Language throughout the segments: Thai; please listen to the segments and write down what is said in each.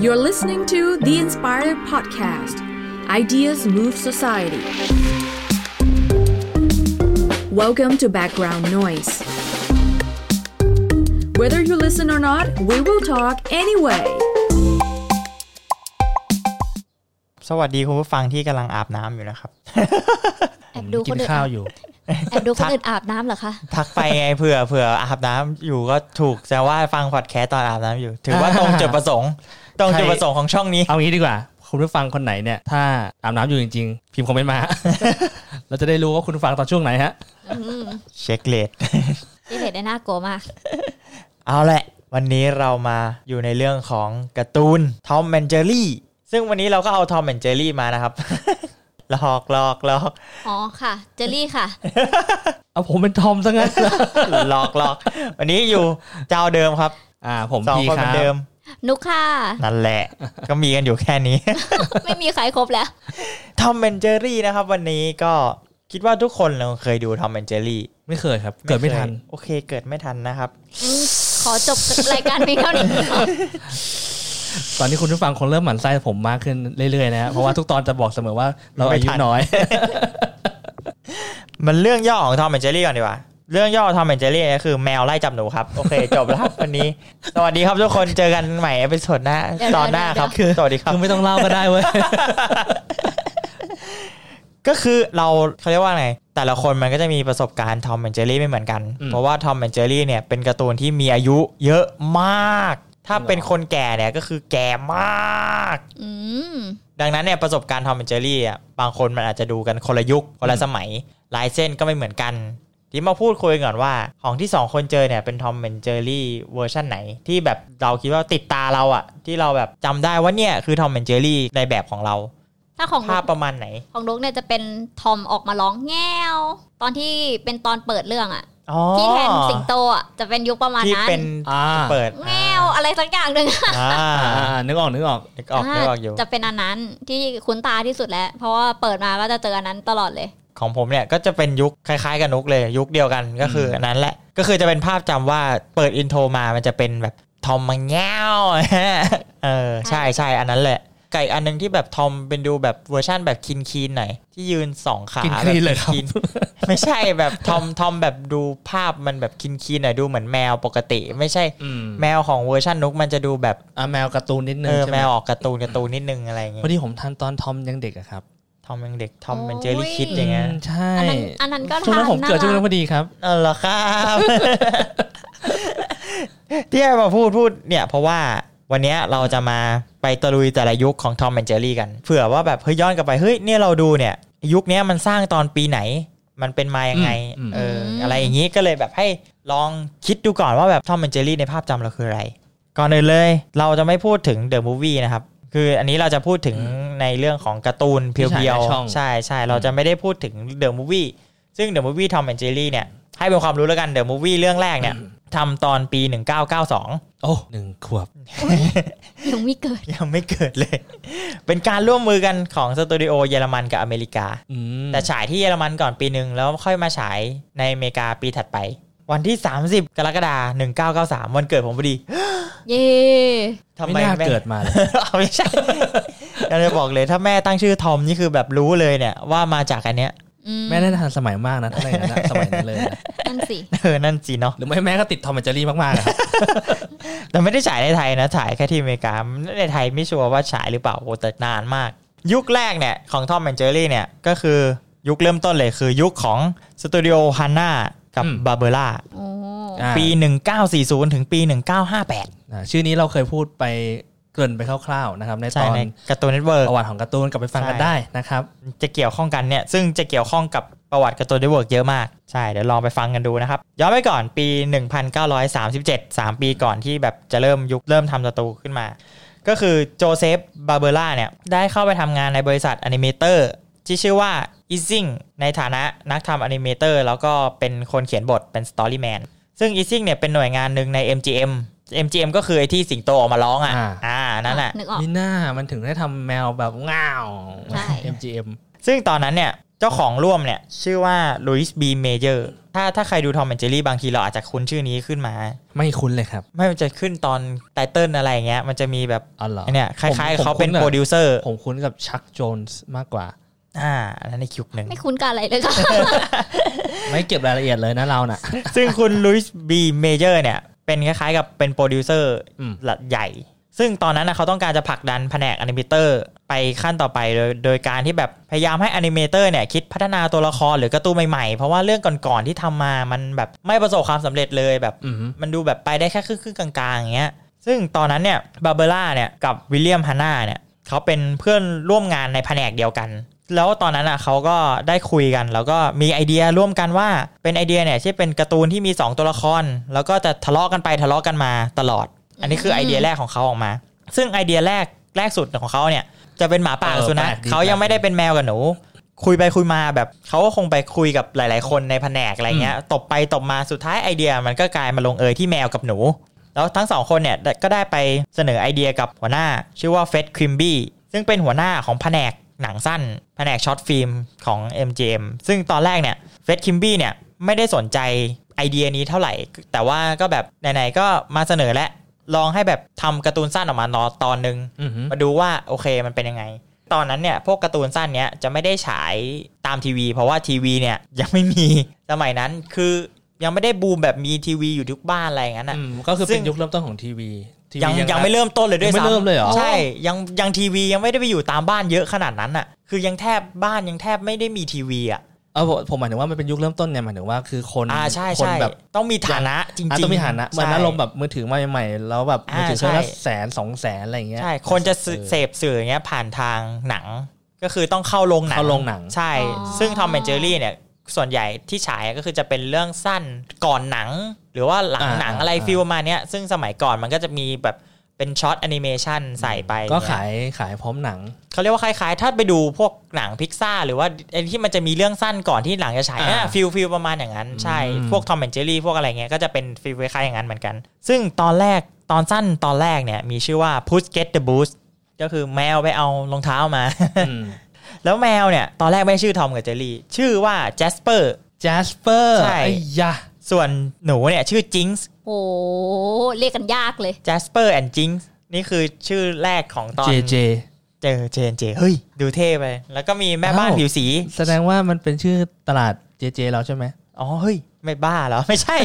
You're listening to The Inspired Podcast Ideas Move Society. Welcome to Background Noise. Whether you listen or not, we will talk anyway. สวัสดีคุณผู้ฟังที่กำลังอาบน้ำอยู่นะครับ แอบดูกิคนนอื่นข้าวอาบอยู่ แอบดูคนอื่นอาบน้ำเหรอคะ ทักไปไงเผื่อเผื่ออาบน้ำอยู่ก็ถูกแต่ว่าฟังพอดแคสต์ตอนอาบน้ำอยู่ ถือว่าตรงจุดประสงค์ ตรงจุดประสงค์ของช่องนี้ เอางี้ดีกว่า คุณผู้ฟังคนไหนเนี่ย ถ้าอาบน้ำอยู่จริง ๆ พิมพ์คอมเมนต์มา เราจะได้รู้ว่าคุณผู้ฟังตอนช่วงไหนฮะอืมเช็คเลดที่เห็นได้น่ากลัวมาก เอาแหละ วันนี้เรามาอยู่ในเรื่องของการ์ตูนทอมแอนเจอรี่ซึ่งวันนี้เราก็เอาทอมแอนเจอรี่มานะครับหลอกหลอกหลอกอ๋อค่ะ เจลลี่ค่ะ เอาผมเป็นทอมซะงั้นหลอกหลอกวันนี้อยู่เจ้าเดิมครับ อ่า ผมสองพีคนคเหมืรัอบนเดิม นุกค่ะ นั่นแหละ ก็มีกันอยู่แค่นี้ ไม่มีใครครบแล้วทอมแอนเจอรี่นะครับ วันนี้ก็คิดว่าทุกคนเราเคยดูทอมแอนเจอรี่ไม่เคยครับ เกิดไม่ทัน โอเค เกิดไม่ทันนะครับอืมขอจบรายการเพียงเท่านี้ ตอนนี้คุณผู้ฟังคงเริ่มหมั่นไส้ผมมากขึ้นเรื่อยๆนะฮะเพราะว่าทุกตอนจะบอกเสมอว่าเราอายุไม่ทันน้อย มันเรื่องย่อของ Tom and Jerry ก่อนดีกว่า เรื่องย่อ Tom and Jerry ก็คือแมวไล่จับหนูครับ โอเค จบแล้วครับวันนี้ สวัสดีครับทุกคนเจอกันใหม่ episode หน้าเดี๋ยวตอนหน้าครับเดี๋ยวสวัสดีครับคือไม่ต้องเล่าก็ได้เว้ยก็คือเราเขาเรียกว่าไงแต่ละคนมันก็จะมีประสบการณ์ Tom and Jerry ไม่เหมือนกันอืมเพราะว่า Tom and Jerry เนี่ยเป็นการ์ตูนที่มีอายุเยอะมาก ถ้าเป็นคนแก่เนี่ยก็คือแก่มากอืมดังนั้นเนี่ยประสบการณ์ Tom and Jerry อะบางคนมันอาจจะดูกันคนละยุคคนละสมัยลายเส้นก็ไม่เหมือนกัน ที่มาพูดคุยก่อนว่าของที่สองคนเจอเนี่ยเป็น Tom and Jerry เวอร์ชันไหน ที่แบบเราคิดว่าติดตาเราอะที่เราแบบจำได้ว่าเนี่ยคือ Tom and Jerry ในแบบของเรา ถ้าของภานุพกประมาณไหน ของนุกเนี่ยจะเป็นทอมออกมาร้องแง่วตอนที่เป็นตอนเปิดเรื่องอะอ๋อที่แทนสิงโตอะจะเป็นยุคประมาณที่นั้นเป็นอ่าเปิดแง่วอะไรสักอย่างหนึ่งอ่าอ่านึกออกนึกออกนึกออกนึกออกอยู่จะเป็นอันนั้นที่คุ้นตาที่สุดแล้ว เพราะว่าเปิดมาก็จะเจออันนั้นตลอดเลย ของผมเนี่ยก็จะเป็นยุคคล้ายๆกับนุกเลยยุคเดียวกันก็คืออันนั้นแหละก็คือจะเป็นภาพจำว่าเปิด intro มามันจะเป็นแบบทอมมาแง้วเออใช่ใช่อันนั้นแหละไก่อันหนึงที่แบบทอมเป็นดูแบบเวอร์ชั่นแบบ clean cleanๆหน่อยที่ยืนสองขา clean clean เลยครับแนๆไม่ใช่แบบทอมทอมแบบดูภาพมันแบบ clean cleanๆหน่อยดูเหมือนแมวปกติ ไม่ใช่อืมแมวของเวอร์ชันนุกมันจะดูแบบอ่าแมวการ์ตูนนิดนึเองอใช่ไหแมมวออกการ์ตูนการ์ตูนนิดนึงอะไรอย่างเงี้พอยดีผมทันตอนทอมยังเด็กอะครับ ทอมยังเด็กทอมเป็นโอ้ยเจอรี่คิดอย่างเงี้ยอืมใช่อันนั้นอันนั้นก็ช่วงนั้นทานผมเกิดช่วงนั้นน่ารักพอดีครับเออเหรอครับที่ให้มาพูดพูดเนี่ย เพราะว่าวันเนี้ยเราจะมาไปตะลุยแต่ละยุคของ Tom and Jerry กันเผื่อว่าแบบเฮ้ยย้อนกลับไปเฮ้ยเนี่ยเราดูเนี่ย ยุคเนี้ยมันสร้างตอนปีไหน มันเป็นมายังไงอืมเอออะไรอย่างนี้ก็เลยแบบให้ลองคิดดูก่อนว่าแบบ Tom and Jerry ในภาพจำเราคืออะไร ก่อนอื่นเลย เราจะไม่พูดถึง The Movie นะครับ คืออันนี้เราจะพูดถึงในเรื่องของการ์ตูนเพีที่ฉายยวในช่องๆใช่ใช่เราจะไม่ได้พูดถึง The Movie ซึ่ง The Movie Tom and Jerry เนี่ย ให้เป็นความรู้แล้วกัน The Movie เรื่องแรกเนี่ยทำตอนปี 1992 โอ้หนึ่งขวบ ยังไม่เกิด ยังไม่เกิดเลย เป็นการร่วมมือกันของสตูดิโอเยอรมันกับอเมริกาอืมแต่ฉายที่เยอรมันก่อนปีหนึ่งแล้วค่อยมาฉายในอเมริกาปีถัดไป วันที่ 30 กรกฎาคม1993 วันเกิดผมพอดี เย่ทำไม่ไมน่าแม่เกิดมาเลย เอาไม่ใช่เราจะบอกเลยถ้าแม่ตั้งชื่อทอมนี่คือแบบรู้เลยเนี่ยว่ามาจากอันเนี้ยอืมแม่น่าจะทันสมัยมากนะถ้าอย่างนั้นนะสมัยนั้นเลยนะนั่นสิ เออนั่นจีเนาะหรือไม่แม่ก็ติด Tom and Jerry มากๆอะครับ แต่ไม่ได้ฉายในไทยนะฉายแค่ที่อเมริกาในไทยไม่ชัวร์ว่าฉายหรือเปล่าโอ้แต่นานมาก ยุคแรกเนี่ยของ Tom and Jerry เนี่ยก็คือยุคเริ่มต้นเลยคือยุคของสตูดิโอฮันนา กับอืมบาร์เบร่าโอ้อ่าปี 1940 ถึงปี 1958อ่าชื่อนี้เราเคยพูดไปเกริ่นไปคร่าวๆนะครับในใช่ตอนใน Cartoon Network ประวัติของการ์ตูนกลับไปฟังกันใช่ได้นะครับ จะเกี่ยวข้องกันเนี่ยซึ่งจะเกี่ยวข้องกับประวัติ Cartoon Network เยอะมาก ใช่เดี๋ยวลองไปฟังกันดูนะครับย้อนไปก่อนปี 1937 3 ปีก่อนที่แบบจะเริ่มยุคเริ่มทำสตูขึ้นมา ก็คือโจเซฟบาร์เบร่าเนี่ยได้เข้าไปทำงานในบริษัท animator ที่ชื่อว่า e a s i n g ในฐานะนักทำ animator แล้วก็เป็นคนเขียนบทเป็น story man ซึ่ง e a s i n g เนี่ยเป็นหน่วยงานหนึ่งใน MGM MGM ก็คือไอ้ที่สิงโตออกมาร้องอะ อ่าอ่านั่นแหละนึกออกมีหน้ามันถึงได้ทำแมวแบบง่าวใช่ MGM ซึ่งตอนนั้นเนี่ยเจ้าของร่วมเนี่ย ชื่อว่า Louis B. Mayer ถ้าถ้าใครดู Tom and Jerry บางทีเราอาจจะคุ้นชื่อนี้ขึ้นมา ไม่คุ้นเลยครับ ไม่มันจะขึ้นตอน title อะไรอย่างเงี้ย มันจะมีแบบอ๋อเหรอไอ้เนี่ยคล้ายผมๆเขาเป็นผมคุ้นอะโปรดิวเซอร์ผมคุ้นกับ Chuck Jones มากกว่า อ่าอันนั้นในคิวหนึ่งไม่คุ้นกับอะไรเลยค่ะ ไม่เก็บรายละเอียดเลยนะเราน่ะ ซึ่งคุณ Louis B. Mayer เนี่ย เป็นคล้ายๆกับเป็นโปรดิวเซอร์อืมใหญ่ ซึ่งตอนนั้นนะเขาต้องการจะผลักดันแผนก animator ไปขั้นต่อไปโดยโดยการที่แบบพยายามให้ animator เนี่ยคิดพัฒนาตัวละครหรือการ์ตูนใหม่ๆ เพราะว่าเรื่องก่อนๆที่ทำมามันแบบไม่ประสบความสำเร็จเลยแบบอืมมันดูแบบไปได้แค่ครึ่งๆกลางๆอย่างเงี้ยซึ่งตอนนั้นเนี่ยบาร์เบร่าเนี่ยกับวิลเลียมฮันนาเนี่ยเขาเป็นเพื่อนร่วมงานในแผนกเดียวกัน แล้วตอนนั้นอะเขาก็ได้คุยกัน แล้วก็มีไอเดียร่วมกันว่าเป็นไอเดียเนี่ยที่เป็นการ์ตูนที่มี 2 ตัวละคร แล้วก็จะทะเลาะกันไปทะเลาะกันมาตลอด อันนี้คือไอเดียแรกของเขาออกมา ซึ่งไอเดียแรกแรกสุดของเขาเนี่ยจะเป็นหมาป่ากับสุนัขเออแปลกดีเขายังไม่ได้เป็นแมวกับหนู คุยไปคุยมาแบบเขาก็คงไปคุยกับหลาย ๆ คนในแผนกอะไรเงี้ยตบไปตบมาสุดท้ายไอเดียมันก็กลายมาลงเอยที่แมวกับหนู แล้วทั้งสองคนเนี่ยก็ได้ไปเสนอไอเดียกับหัวหน้า ชื่อว่า Fred Quimby ซึ่งเป็นหัวหน้าของแผนกหนังสั้น แผนก short film ของ MGM ซึ่งตอนแรกเนี่ยเฟดคิมบี้เนี่ยไม่ได้สนใจไอเดียนี้เท่าไหร่ แต่ว่าก็แบบไหนๆก็มาเสนอแล้วลองให้แบบทำการ์ตูนสั้นออกมาตอนหนึ่งอืมมาดูว่าโอเคมันเป็นยังไง ตอนนั้นเนี่ยพวกการ์ตูนสั้นเนี้ยจะไม่ได้ฉายตามทีวี เพราะว่าทีวีเนี่ยยังไม่มีสมัยนั้นคือยังไม่ได้บูมแบบมีทีวีอยู่ทุกบ้านอะไรอย่างนั้นอะอืมก็คือซึ่เป็นงยุคเริ่มต้นของทีวี ทีวียังยังไม่เริ่มต้นเลยด้วยยังไม่ซ้ำเริ่มเลยเหรอ ใช่ยังยังทีวียังไม่ได้ไปอยู่ตามบ้านเยอะขนาดนั้นอะ คือยังแทบบ้านยังแทบไม่ได้มีทีวีอะเออผมผมหมายถึงว่ามันเป็นยุคเริ่มต้นไงหมายถึงว่าคือคนอ่าใช่คนใช่แบบต้องมีฐานะจริงอะๆต้องมีฐานะเหมือนใช่อารมณ์แบบมือถือมาใหม่ๆแล้วแบบมือถือเครื่องละอ่าใช่แสนสองแสนอะไรอย่างเงี้ย ใช่ คนจะซื้อออเสพสื่ออย่างเงี้ยผ่านทางหนัง ก็คือต้องเข้าโรงหนังเข้าโรงหนัง ใช่ อ๋อ ซึ่ง Tom and Jerry เนี่ย ส่วนใหญ่ที่ฉายก็คือจะเป็นเรื่องสั้นก่อนหนังห รือว่าหลังอ่าหนังอะไรอ่า feel ประมาณเนี้ยซึ่งสมัยก่อนมันก็จะมีแบบเป็น short animation ใส่ไป ก็เนี่ขายขายพร้อมหนัง เขาเรียกว่าคล้ายๆ ถ้าไปดูพวกหนังพิกซ่าหรือว่าไอ้ที่มันจะมีเรื่องสั้นก่อนที่หนังจะฉายอ่าอะ feel feel ประมาณอย่างนั้น ใช่อืมพวก Tom and Jerry พวกอะไรเงี้ยก็จะเป็น feel คล้ายๆอย่างนั้นเหมือนกัน ซึ่งตอนแรกตอนสั้นตอนแรกเนี่ยมีชื่อว่า Puss Gets the Boot ก็คือแมวไปเอารองเท้ามาอืมแล้วแมวเนี่ย ตอนแรกไม่ชื่อทอมกับเจอรี่ ชื่อว่า Jasper Jasper ใช่ไอ้ยะ ส่วนหนูเนี่ยชื่อ Jinx โอ้เรียกกันยากเลย Jasper and Jinx นี่คือชื่อแรกของตอนเจเจเจอเจนเจเฮ้ย ดูเท่ไป แล้วก็มีแม่บ้านอ้าวผิวสี แสดงว่ามันเป็นชื่อตลาดเจเจเราใช่ไหมอ๋อเฮ้ย ไม่บ้าเหรอ ไม่ใช่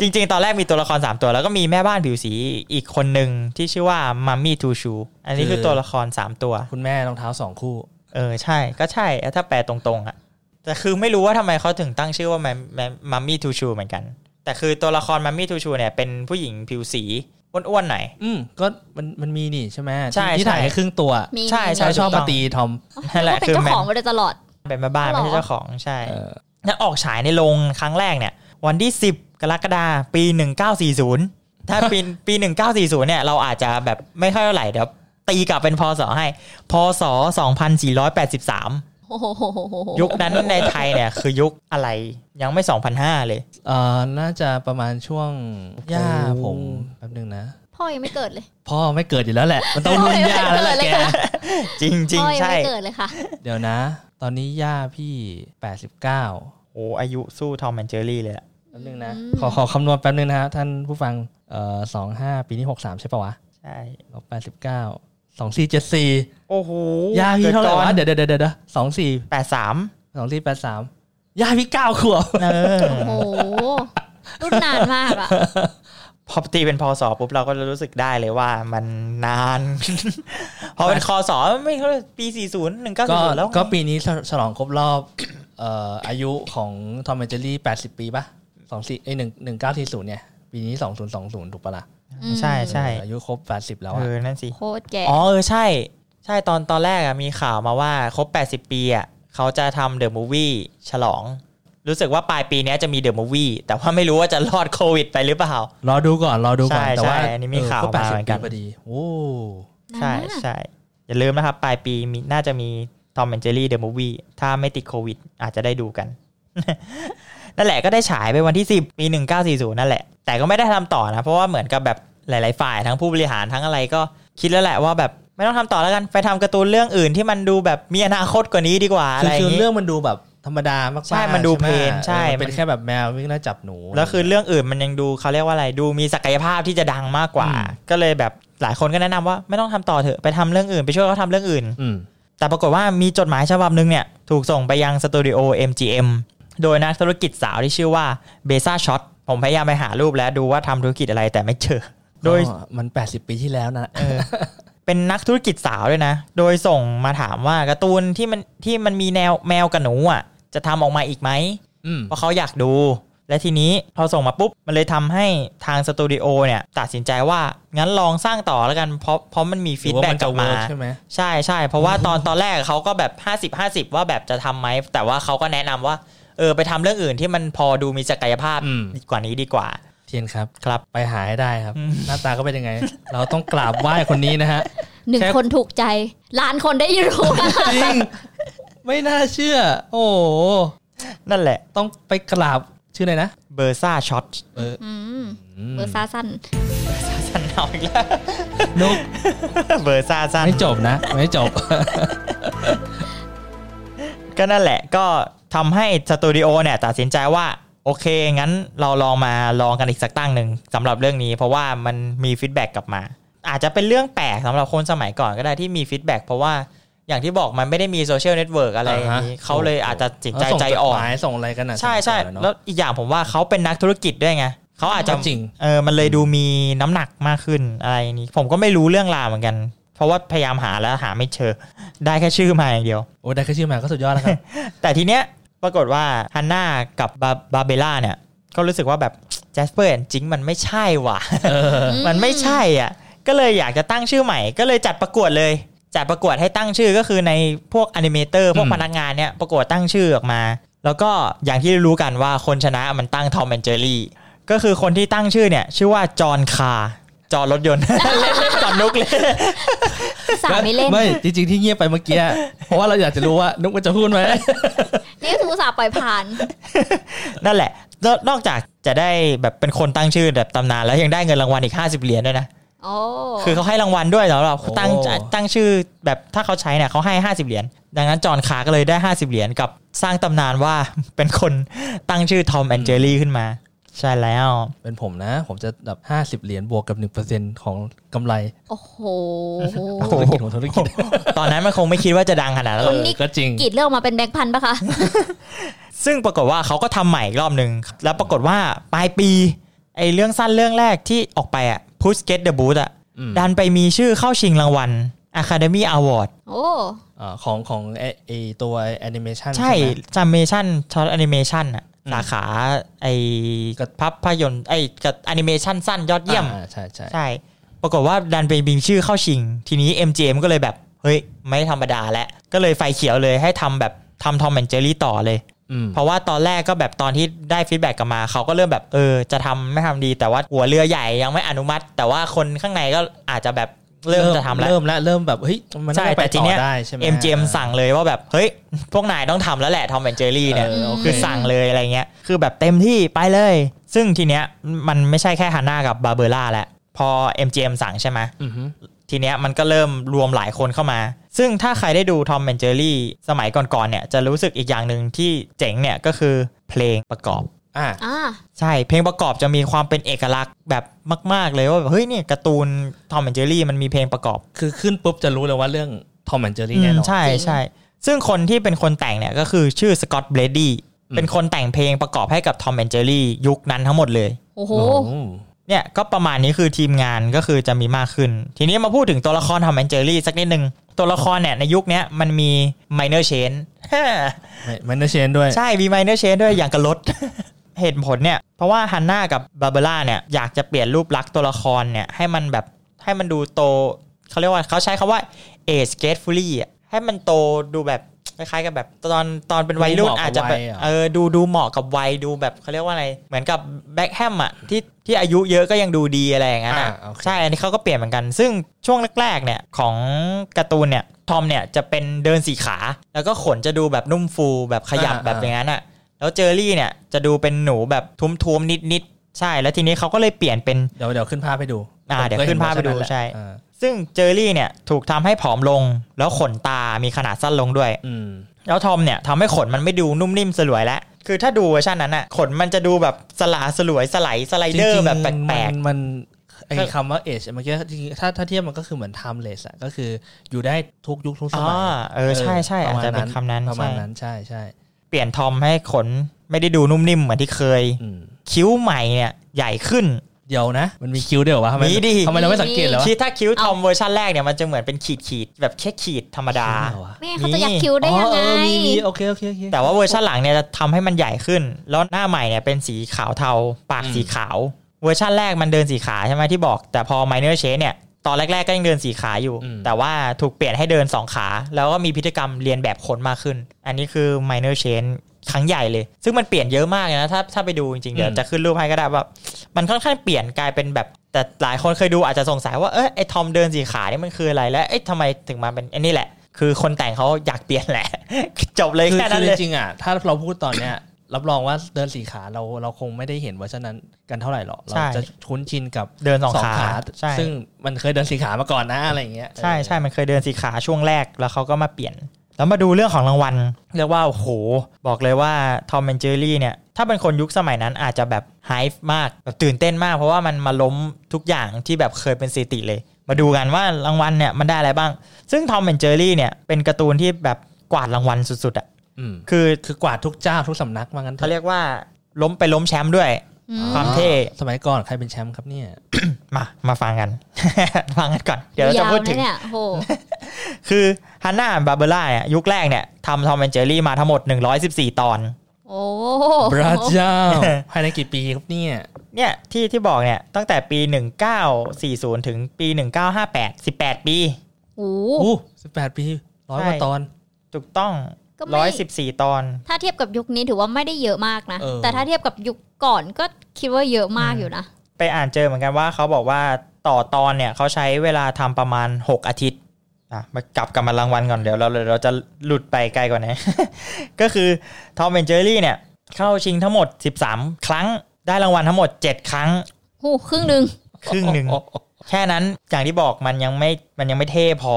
จริง ๆ ตอนแรกมีตัวละคร 3 ตัว แล้วก็มีแม่บ้านผิวสีอีกคนหนึ่งที่ชื่อว่ามัมมี่ทูชูอันนี้คือตัวละคร 3 ตัว คุณแม่รองเท้าสองคู่ เออ ใช่ก็ใช่ ถ้าแปลตรงๆอะ แต่คือไม่รู้ว่าทำไมเขาถึงตั้งชื่อว่ามัมมี่ทูชูเหมือนกัน แต่คือตัวละครมัมมี่ทูชูเนี่ยเป็นผู้หญิงผิวสีอ้วนๆหน่อยอืมก็มันมันมีนี่ใช่ไหมใช่ที่ที่ถ่ายใช่แค่ครึ่งตัวมีใช่มีใช่เขาชอบมาตีทอมนั่นแหละเป็นคือเจ้าแมของมาโดยตลอดเป็นแม่บ้านอ๋อไม่ใช่เจ้าของใช่เออแล้วออกฉายในโรงครั้งแรกเนี่ย วันที่ 10 กรกฎาคมปี 1940 ถ้าปีปี 1940 เนี่ย เราอาจจะแบบไม่ค่อยเท่าไหร่เดี๋ยวตีกลับเป็นพศให้ พศ 2483โอ้โห ยุคนั้นในไทยเนี่ยคือยุคอะไรยังไม่ 2005 เลยเอ่อน่าจะประมาณช่วงย่าผมแป๊บนึงนะพ่อยังไม่เกิดเลย พ่อไม่เกิดอยู่แล้วแหละ มันต้องรุ่นย่าแล้วแหละแกจริงจริงพ่อยังใช่ไม่เกิดเลยค่ะ เดี๋ยวนะ ตอนนี้ย่าพี่ 89 โอ้อายุสู้ทอมแอนเจอรี่เลยอะแป๊บนึงนะอืมขอขอคำนวณแป๊บนึงนะฮะท่านผู้ฟังเอ่อสองห้าปีนี้หกสามใช่ปะวะ ใช่ลบแปด สิบเก้าสองสี่เจ็ดสี่โอ้โหย่าพี่เท่าไหร่วะเดี๋ยวเดี๋ยวเดี๋ยวเดี๋ยวสองสี่แปดสามสองสี่แปดสามย่าพี่เก้าขวบเออโอ้โหรุ่นนานมากอะพอตีเป็นพศปุ๊บเราก็จะรู้สึกได้เลยว่ามันนาน พอเป็นคศไม่เขาปี40ก็1940แล้วไงก็ปีนี้ฉฉลองครบรอบเอ่ออายุของทอมแอนเจอรี่แปดสิบปีปะสองสี่เอ้ยหนึ่งหนึ่งเก้าสี่ศูนย์เนี่ย ปีนี้สองศูนย์สองศูนย์ถูกปะล่ะ ใช่ใช่เอออายุครบแปดสิบแล้วเออะอนั่นสิโคตรแก่อ๋อเออใช่ ใช่ตอนตอนแรกอะมีข่าวมาว่าครบ80ปีอะเขาจะทำ The Movie ฉลอง รู้สึกว่าปลายปีเนี้ยจะมี The Movie แต่ว่าไม่รู้ว่าจะรอดโควิดไปหรือเปล่า รอดูก่อนรอดูก่อนใช่แต่ว่าใช่อันนี้มีข่าวแปดมาสิบเหมือนกัปีนพอดีโอ้ใช่นานมากใช่อย่าลืมนะครับ ปลายปีมีน่าจะมี Tom and Jerry The Movie ถ้าไม่ติดโควิด อาจจะได้ดูกัน นั่นแหละก็ได้ฉายไปวันที่ 10 ปี 1940 นั่นแหละ แต่ก็ไม่ได้ทำต่อนะ เพราะว่าเหมือนกับแบบหลาย ๆ ฝ่ายทั้งผู้บริหารทั้งอะไรก็คิดแล้วแหละว่าแบบไม่ต้องทำต่อแล้วกันไปทำการ์ตูนเรื่องอื่นที่มันดูแบบมีอนาคตกว่านี้ดีกว่าอะคือไรอคืย่าองนี้เรื่องมันดูแบบธรรมดามากๆใช่ มันดูไหเพลนใช่เออมันเป็นแค่แบบแมววิ่งไล่จับหนู แล้วคือเรื่องอื่นมันยังดูเขาเรียกว่าอะไร ดูมีศักยภาพที่จะดังมากกว่าอืมก็เลยแบบหลายคนก็แนะนำว่าไม่ต้องทำต่อเถอะไปทำเรื่องอื่นไปช่วยเขาทำเรื่องอื่นอืมแต่ปรากฏว่ามีจดหมายฉบับหนึ่งเนี่ยถูกส่งไปยังสตูดิโอ MGM โดยนักธุรกิจสาวที่ชื่อว่า Bessa Short ผมพยายามไปหารูปแล้วดูว่าทำธุรกิจอะไรแต่ไม่เจอ โดยอ๋อมัน 80 ปีที่แล้วนะเออเป็นนักธุรกิจสาวด้วยนะ โดยส่งมาถามว่าการ์ตูนที่มันที่มันมีแนวแมวกับหนูอะ จะทำออกมาอีกไหมอืมเพราะเขาอยากดู และทีนี้พอส่งมาปุ๊บ มันเลยทำให้ทางสตูดิโอเนี่ย ตัดสินใจว่างั้นลองสร้างต่อแล้วกันเพราะเพราะมันมี feedback หรือว่ามันกจะลับมา work ใช่ไหมใช่ใช่เพราะว่าตอนตอนแรกเขาก็แบบ 50 50 ว่าแบบจะทำไหมแต่ว่าเขาก็แนะนำว่า เออไปทำเรื่องอื่นที่มันพอดูมีศักยภาพอืมดีกว่านี้ดีกว่า เทียนครับครับไปหาให้ได้ครับอืมหน้าตาก็เป็นยังไง เราต้องกราบไหว้คนนี้นะฮะหนึ่งแค่คนถูกใจล้านคนได้รู้จริงไม่น่าเชื่อ โอ้โหนั่นแหละ ต้องไปกราบชื่ออะไรนะ Bessa Short เอออืมอืม Bessa สั้นสั้นเอาอีกแล้วนุก Bessa สั้นไม่จบนะ ไม่จบ ก็นั่นแหละก็ ทำให้สตูดิโอเนี่ยตัดสินใจว่าโอเค งั้นเราลองมาลองกันอีกสักตั้งหนึ่งสำหรับเรื่องนี้ เพราะว่ามันมี feedback กลับมา อาจจะเป็นเรื่องแปลกสำหรับคนสมัยก่อนก็ได้ที่มี feedback เพราะว่าอย่างที่บอกมันไม่ได้มี social network อะไรอย่างนี้อ่าฮะเขาเลยอาจจะจิตใจส่งจดหมายอ่อนส่งอะไรกันนะใช่ใช่สมัยก่อนแล้วเนวอีกอย่างผมว่าเขาเป็นนักธุรกิจด้วยไงเขาอาจจะจริงเออมันเลยดูมีน้ำหนักมากขึ้นอะไรอย่างนี้ ผมก็ไม่รู้เรื่องราวเหมือนกัน เพราะว่าพยายามหาแล้วหาไม่เจอได้แค่ชื่อมาอย่างเดียวโอ้ได้แค่ชื่อมาก็สุดยอดแล้วครับแต่ทีเนี้ย ปรากฏว่า Hanna กับ Barbera เนี่ยก็รู้สึกว่าแบบ Jasper จริงมันไม่ใช่ว่ะเออมันไม่ใช่อะก็เลยอยากจะตั้งชื่อใหม่ ก็เลยจัดประกวดเลยจัดประกวดให้ตั้งชื่อก็คือในพวก animator พวกอืมพนักงานเนี่ยประกวดตั้งชื่อออกมา แล้วก็อย่างที่รู้กันว่าคนชนะมันตั้ง Tom and Jerry ก็คือคนที่ตั้งชื่อเนี่ยชื่อว่า John Carr John รถยนต์ เล่นเล่นก่อนนุกเลยสามไม่เล่นไม่จริงๆที่เงียบไปเมื่อกี้เพราะว่าเราอยากจะรู้ว่านุกมันจะพูดไหมนี่คืออุตส่าห์ปล่อยผ่าน นั่นแหละแล้วนอกจากจะได้แบบเป็นคนตั้งชื่อแบบตำนานแล้วยังได้เงินรางวัลอีก 50 เหรียญด้วยนะโอ้คือเขาให้รางวัลด้วยสำหรับโอ้ตั้งตั้งชื่อแบบถ้าเขาใช้เนี่ยเขาให้ 50 เหรียญดังนั้น John Carr ก็เลยได้ 50 เหรียญกับสร้างตำนานว่าเป็นคนตั้งชื่อ Tom and Jerry ขึ้นมา ใช่แล้ว เป็นผมนะ ผมจะแบบห้าสิบเหรียญบวกกับหนึ่งเปอร์เซ็นต์ของกำไร โอ้โหธุรกิจของธุรกิจ ตอนนั้นมันคงไม่คิดว่าจะดังขนาดนั้นหรคุอกณนี่ก็จริงกรีดเรื่องมาเป็นแบงค์พันปะคะ ซึ่งปรากฏว่าเขาก็ทำใหม่อีกรอบหนึ่งแล้วปรากฏว่าปลายปีไอ้เรื่องสั้นเรื่องแรกที่ออกไปอะ Puss Gets the Boot อะอืมดันไปมีชื่อเข้าชิงรางวัล Academy Award โอ้อ่าของของไอไอตัวแอนิเมชันใช่ไหมจ m เมชันช็อตแอนิเมชันอะอืม สาขาไอกับภาพยนตร์ไอกับแอนิเมชันสั้นยอดเยี่ยมอ่าใช่ใช่ใช่ปรากฏว่าดันไปมีชื่อเข้าชิง ทีนี้ MGM ก็เลยแบบ เฮ้ย ไม่ธรรมดาแล้ว ก็เลยไฟเขียวเลยให้ทำแบบทำ Tom and Jerry ต่อเลยอืมเพราะว่าตอนแรกก็แบบตอนที่ได้ feedback กลับมา เขาก็เริ่มแบบเออจะทำไม่ทำดีแต่ว่าหัวเรือใหญ่ยังไม่อนุมัติ แต่ว่าคนข้างในก็อาจจะแบบ เริ่มจะทำแล้วเริ่มแล้วเริ่มแบบเฮ้ยมันใช่น่าจะไปแต่ทีเนี้ยใช่ไหม MGM สั่งเลยว่าแบบเฮ้ยพวกนายต้องทำแล้วแหละ Tom and Jerry เนี่ยเออโอเคคือสั่งเลยอะไรเงี้ยคือแบบเต็มที่ไปเลย ซึ่งทีเนี้ยมันไม่ใช่แค่ Hanna กับ Barbera แหละพอ MGM สั่งใช่ไหมอือฮึทีเนี้ยมันก็เริ่มรวมหลายคนเข้ามา ซึ่งถ้าใครได้ดู Tom and Jerry สมัยก่อนๆเนี่ยจะรู้สึกอีกอย่างหนึ่งที่เจ๋งเนี่ยก็คือเพลงประกอบ อ่าอ่าใช่เพลงประกอบจะมีความเป็นเอกลักษณ์แบบมาก ๆ เลยว่าแบบเฮ้ยเนี่ยการ์ตูน Tom and Jerry มันมีเพลงประกอบ คือขึ้นปุ๊บจะรู้เลยว่าเรื่อง Tom and Jerry แน่นอนใช่จริงใช่ซึ่งคนที่เป็นคนแต่งเนี่ยก็คือชื่อ Scott Bradley อืมเป็นคนแต่งเพลงประกอบให้กับ Tom and Jerry ยุคนั้นทั้งหมดเลยโอ้โหโอ้โหเนี่ยก็ประมาณนี้คือทีมงานก็คือจะมีมากขึ้น ทีนี้มาพูดถึงตัวละคร Tom and Jerry สักนิดนึงตัวละครเนี่ยในยุคเนี้ยมันมี minor change ไม่ไม่ได้เชนด้วย ใช่ มี minor change ด้วยอย่างกับรถ เหตุผลเนี่ย เพราะว่าฮันน่ากับบาเบล่าเนี่ยอยากจะเปลี่ยนรูปลักษณ์ตัวละครเนี่ยให้มันแบบให้มันดูโตเขาเรียกว่าเขาใช้คำว่า age gracefully อะให้มันโตดูแบบคล้ายๆกับแบบตอนตอนเป็นวัยรุ่นดูเหมาะกับอาจจะแบบวัยเหรอเออดูดูเหมาะกับวัยดูแบบเขาเรียกว่าอะไรเหมือนกับแบ็คแฮมอะที่ที่อายุเยอะก็ยังดูดีอะไรอย่างนั้นอะอ่าโอเคใช่อันนี้เขาก็เปลี่ยนเหมือนกัน ซึ่งช่วงแรกๆเนี่ยของการ์ตูนเนี่ยทอมเนี่ยจะเป็นเดินสี่ขา แล้วก็ขนจะดูแบบนุ่มฟูแบบขยับอ่าแบบอ่าอย่างนั้นอะ แล้วเจอรี่เนี่ยจะดูเป็นหนูแบบท้วมๆนิดๆใช่ แล้วทีนี้เขาก็เลยเปลี่ยนเป็นเดี๋ยวเดี๋ยวขึ้นภาพให้ดูอ่าเดี๋ยวขึ้นภาพไปดูใช่อ่าซึ่งเจอรี่เนี่ยถูกทำให้ผอมลง แล้วขนตามีขนาดสั้นลงด้วยอืมแล้วทอมเนี่ยทำให้ขนมันไม่ดูนุ่มนิ่มสลวยแล้วคือถ้าดูเวอร์ชันนั้นอะขนมันจะดูแบบสลาสลวย slide slider แบบแปลกๆมันไอ้ก็คำว่า age เมื่อกี้จริงๆถ้าถ้าเทียบมันก็คือเหมือน timeless อะก็คืออยู่ได้ทุกยุคทุกๆสอ๋อมัยเออใช่ใช่ปอาจระมาณจะเป็นคำนั้นประมาณใช่นั้นใช่ใช่เปลี่ยนทอมให้ขนไม่ได้ดูนุ่มนิ่มเหมือนที่เคยอืมคิ้วใหม่เนี่ยใหญ่ขึ้นเดี๋ยวนะ มันมีคิ้วเดียววะทำไมมีดิทำไมเราไม่สังเกตเลยวะคิดถ้าคิ้วทอมเวอร์ชันแรกเนี่ยมันจะเหมือนเป็นขีดขีดๆแบบแค่ขีดธรรมดาคิ้วเหรอวะแม่เขาจะยักคิ้วได้อ๋อยังไงเออมีมีโอเคโอเคโอเคแต่ว่าเวอร์ชันหลังเนี่ยจะทำให้มันใหญ่ขึ้น แล้วหน้าใหม่เนี่ยเป็นสีขาวเทา ปากอืมสีขาว เวอร์ชันแรกมันเดินสี่ขาใช่ไหมที่บอก แต่พอ minor change เนี่ย ตอนแรก ๆ ก็ยังเดินสี่ขาอยู่ แต่ว่าถูกเปลี่ยนให้เดินสองขา แล้วก็มีพฤติกรรมเลียนแบบคนมากขึ้น อันนี้คือ minor change ครั้งใหญ่เลย ซึ่งมันเปลี่ยนเยอะมากเลยนะ ถ้าถ้าไปดูจริงๆ เดี๋ยวจะขึ้นรูปให้ก็ได้ว่ามันค่อนข้างเปลี่ยนกลายเป็นแบบ แต่หลายคนเคยดูอาจจะสงสัยว่า เออไอทอมเดินสี่ขานี่มันคืออะไร และเอ๊ะทำไมถึงมาเป็นอันนี้แหละ คือคนแต่งเขาอยากเปลี่ยนแหละ จบเลยคือแค่นั้นอเลยคือจริงๆอะถ้าเราพูดตอนเนี้ย รับรองว่าเดินสี่ขาเราเราคงไม่ได้เห็นเวอร์ชันนั้นกันเท่าไหร่หรอกเราใช่จะคุ้นชินกับเดินสองขาใช่ซึ่งมันเคยเดินสี่ขามาก่อนนะอะไรอย่างเงี้ยใช่ใช่มันเคยเดินสี่ขาช่วงแรกแล้วเขาก็มาเปลี่ยน แล้วมาดูเรื่องของรางวัลเรียกว่าโอ้โห บอกเลยว่า Tom and Jerry เนี่ยถ้าเป็นคนยุคสมัยนั้นอาจจะแบบ hype มากแบบตื่นเต้นมาก เพราะว่ามันมาล้มทุกอย่างที่แบบเคยเป็นสถิติเลย มาดูกันว่ารางวัลเนี่ยมันได้อะไรบ้าง ซึ่งทอมแอนเจอรี่เนี่ยเป็นการ์ตูนที่แบบกวาดรางวัลสุดๆอะอืม คือคือกวาดทุกเจ้าทุกสำนักว่างั้นเขาอะเรียกว่าล้มไปล้มแชมป์ด้วยอืมความเท่สมัยก่อนใครเป็นแชมป์ครับเนี่ย มามาฟังกัน ฟังกันก่อน เดี๋ยวเราจะพูดถึงยาวนะเนี่ยโหคือฮันนาบาร์เบราเนี่ยยุคแรกเนี่ยทำทอมแอนเจอรี่มาทั้งหมด 114 ตอน โอ้พระเจ้าภายในกี่ปีครับเนี่ยเนี่ยที่ที่บอกเนี่ยตั้งแต่ปี 1940 ถึงปี 1958 18 ปีโอ้อู้สิบแปดปีร้อยกว่าใช่ตอนถูกต้อง ก็ไม่114ตอน ถ้าเทียบกับยุคนี้ถือว่าไม่ได้เยอะมากนะเออแต่ถ้าเทียบกับยุคก่อนก็คิดว่าเยอะมากอยู่นะ ไปอ่านเจอเหมือนกันว่าเขาบอกว่าต่อตอนเนี่ยเขาใช้เวลาทำประมาณ6อาทิตย์อะมากลับกับมารางวัลก่อนเดี๋ยวเราเราจะหลุดไปไกลกว่านี้ก็คือทอมแอนเจอรี่เนี่ย เข้าชิงทั้งหมด 13 ครั้งได้รางวัลทั้งหมด 7 ครั้งโหครึ่งหนึ่งครึ่งหนึ่งแค่นั้นอย่างที่บอกมันยังไม่มันยังไม่เท่พอ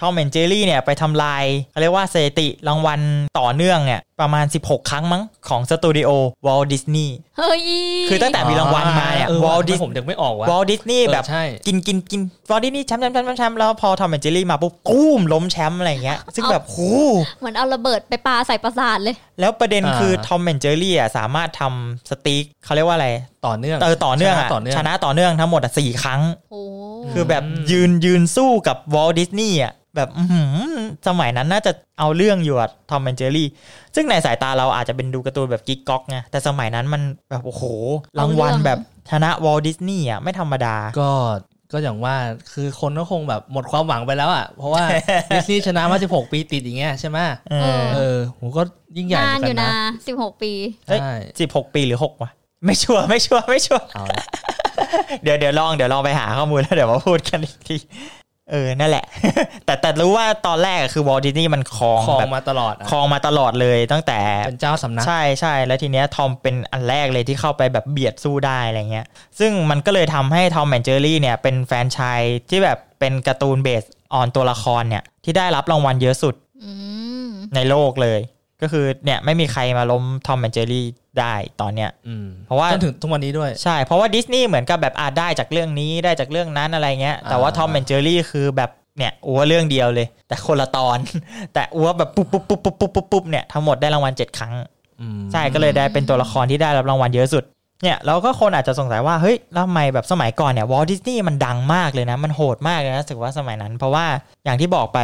ทอมแอนเจอรี่เนี่ยไปทำลายเขาเรียกว่าสถิติรางวัลต่อเนื่องเนี่ย ประมาณ 16 ครั้งมั้งของสตูดิโอวอลดิสนีย์เฮ้ยคือตั้งแต่มีรางวัลมาเนี่ยวออลลดิดิสผมนึกไม่ออกว่ะวอลดิสนีย์เออแบบใช่กินกินกินวอลดิสนีย์แชมป์แชมป์แชมป์แชมป์แล้วพอทอมแอนเจอรี่มาปุ๊บปุ๊มล้มแชมป์อะไรอย่างเงี้ย ซึ่งแบบหูเหมือนเอาระเบิดไปปาใส่ปราสาทเลย แล้วประเด็นอ่าคือทอมแอนเจอรี่อะสามารถทำ streak เขาเรียกว่าอะไรต่อเนื่องเออต่อเนื่องชนะต่อเนื่องชนะต่อเนื่องทั้งหมดอะสี่ครั้งโอ้คือแบบยืนยืนสู้กับวอลดิสนีย์อะแบบอื้อหือสมัยนั้นน่าจะเอาเรื่องอยู่อะทอมแอนเจอรี่ ซึ่งในสายตาเราอาจจะเป็นดูการ์ตูนแบบกิ๊กก๊อกไงแต่สมัยนั้นมันแบบโอ้โหรางวัลแบบชนะวอลดิสนีย์อะไม่ธรรมดาก็ก็อย่างว่าคือคนก็คงแบบหมดความหวังไปแล้วอะ เพราะว่าดิสนีย์ชนะมา 16 ปีติดอย่างเงี้ยใช่ไหมเออเออผมก็ยิ่งใหญ่เหนานมือนอกัยู่นนะนะสิบหกปีเฮ้ยใช่สิบหกปีหรือหกวะไม่ชัวร์ไม่ชัวร์ไม่ชัวร์เอาละเดี๋ยวเดี๋ยวลองเดี๋ยวลองไปหาข้อมูลแล้วเดี๋ยวมาพูดกันอีกที เออ นั่นแหละ แต่แต่รู้ว่าตอนแรกอะคือวอลดิสนีย์มันครองครองแบบมาตลอดอะครองมาตลอดเลยตั้งแต่เป็นเจ้าสำนัก ใช่ใช่แล้วทีเนี้ยทอมเป็นอันแรกเลยที่เข้าไปแบบเบียดสู้ได้อะไรเงี้ย ซึ่งมันก็เลยทำให้ทอมแอนเจอรี่เนี่ยเป็นแฟรนไชส์ที่แบบเป็นการ์ตูน based on ตัวละครเนี่ยที่ได้รับรางวัลเยอะสุดอืมในโลกเลย ก็คือเนี่ยไม่มีใครมาล้มทอมแอนเจอรี่ได้ตอนเนี้ยอืมเพราะว่าจนถึงทุกวันนี้ด้วยใช่ เพราะว่าดิสนีย์เหมือนกับแบบอาได้จากเรื่องนี้ได้จากเรื่องนั้นอะไรเงี้ย แต่ว่าอ่าทอมแอนเจอรี่คือแบบเนี่ยอัวเรื่องเดียวเลย แต่คนละตอน แต่อัวแบบปุ๊บปุ๊บปุ๊บปุ๊บปุ๊บปุ๊บปุ๊บเนี่ยทั้งหมดได้รางวัลเจ็ดครั้งอืมใช่ก็เลยได้เป็นตัวละครที่ได้รับรางวัลเยอะสุดเนี่ยแล้วก็คนอาจจะสงสัยว่าเฮ้ยแล้วทำไมแบบสมัยก่อนเนี่ยวอลดิสนีย์มันดังมากเลยนะ มันโหดมากเลยนะรู้สึกว่าสมัยนั้น เพราะว่าอย่างที่บอกไป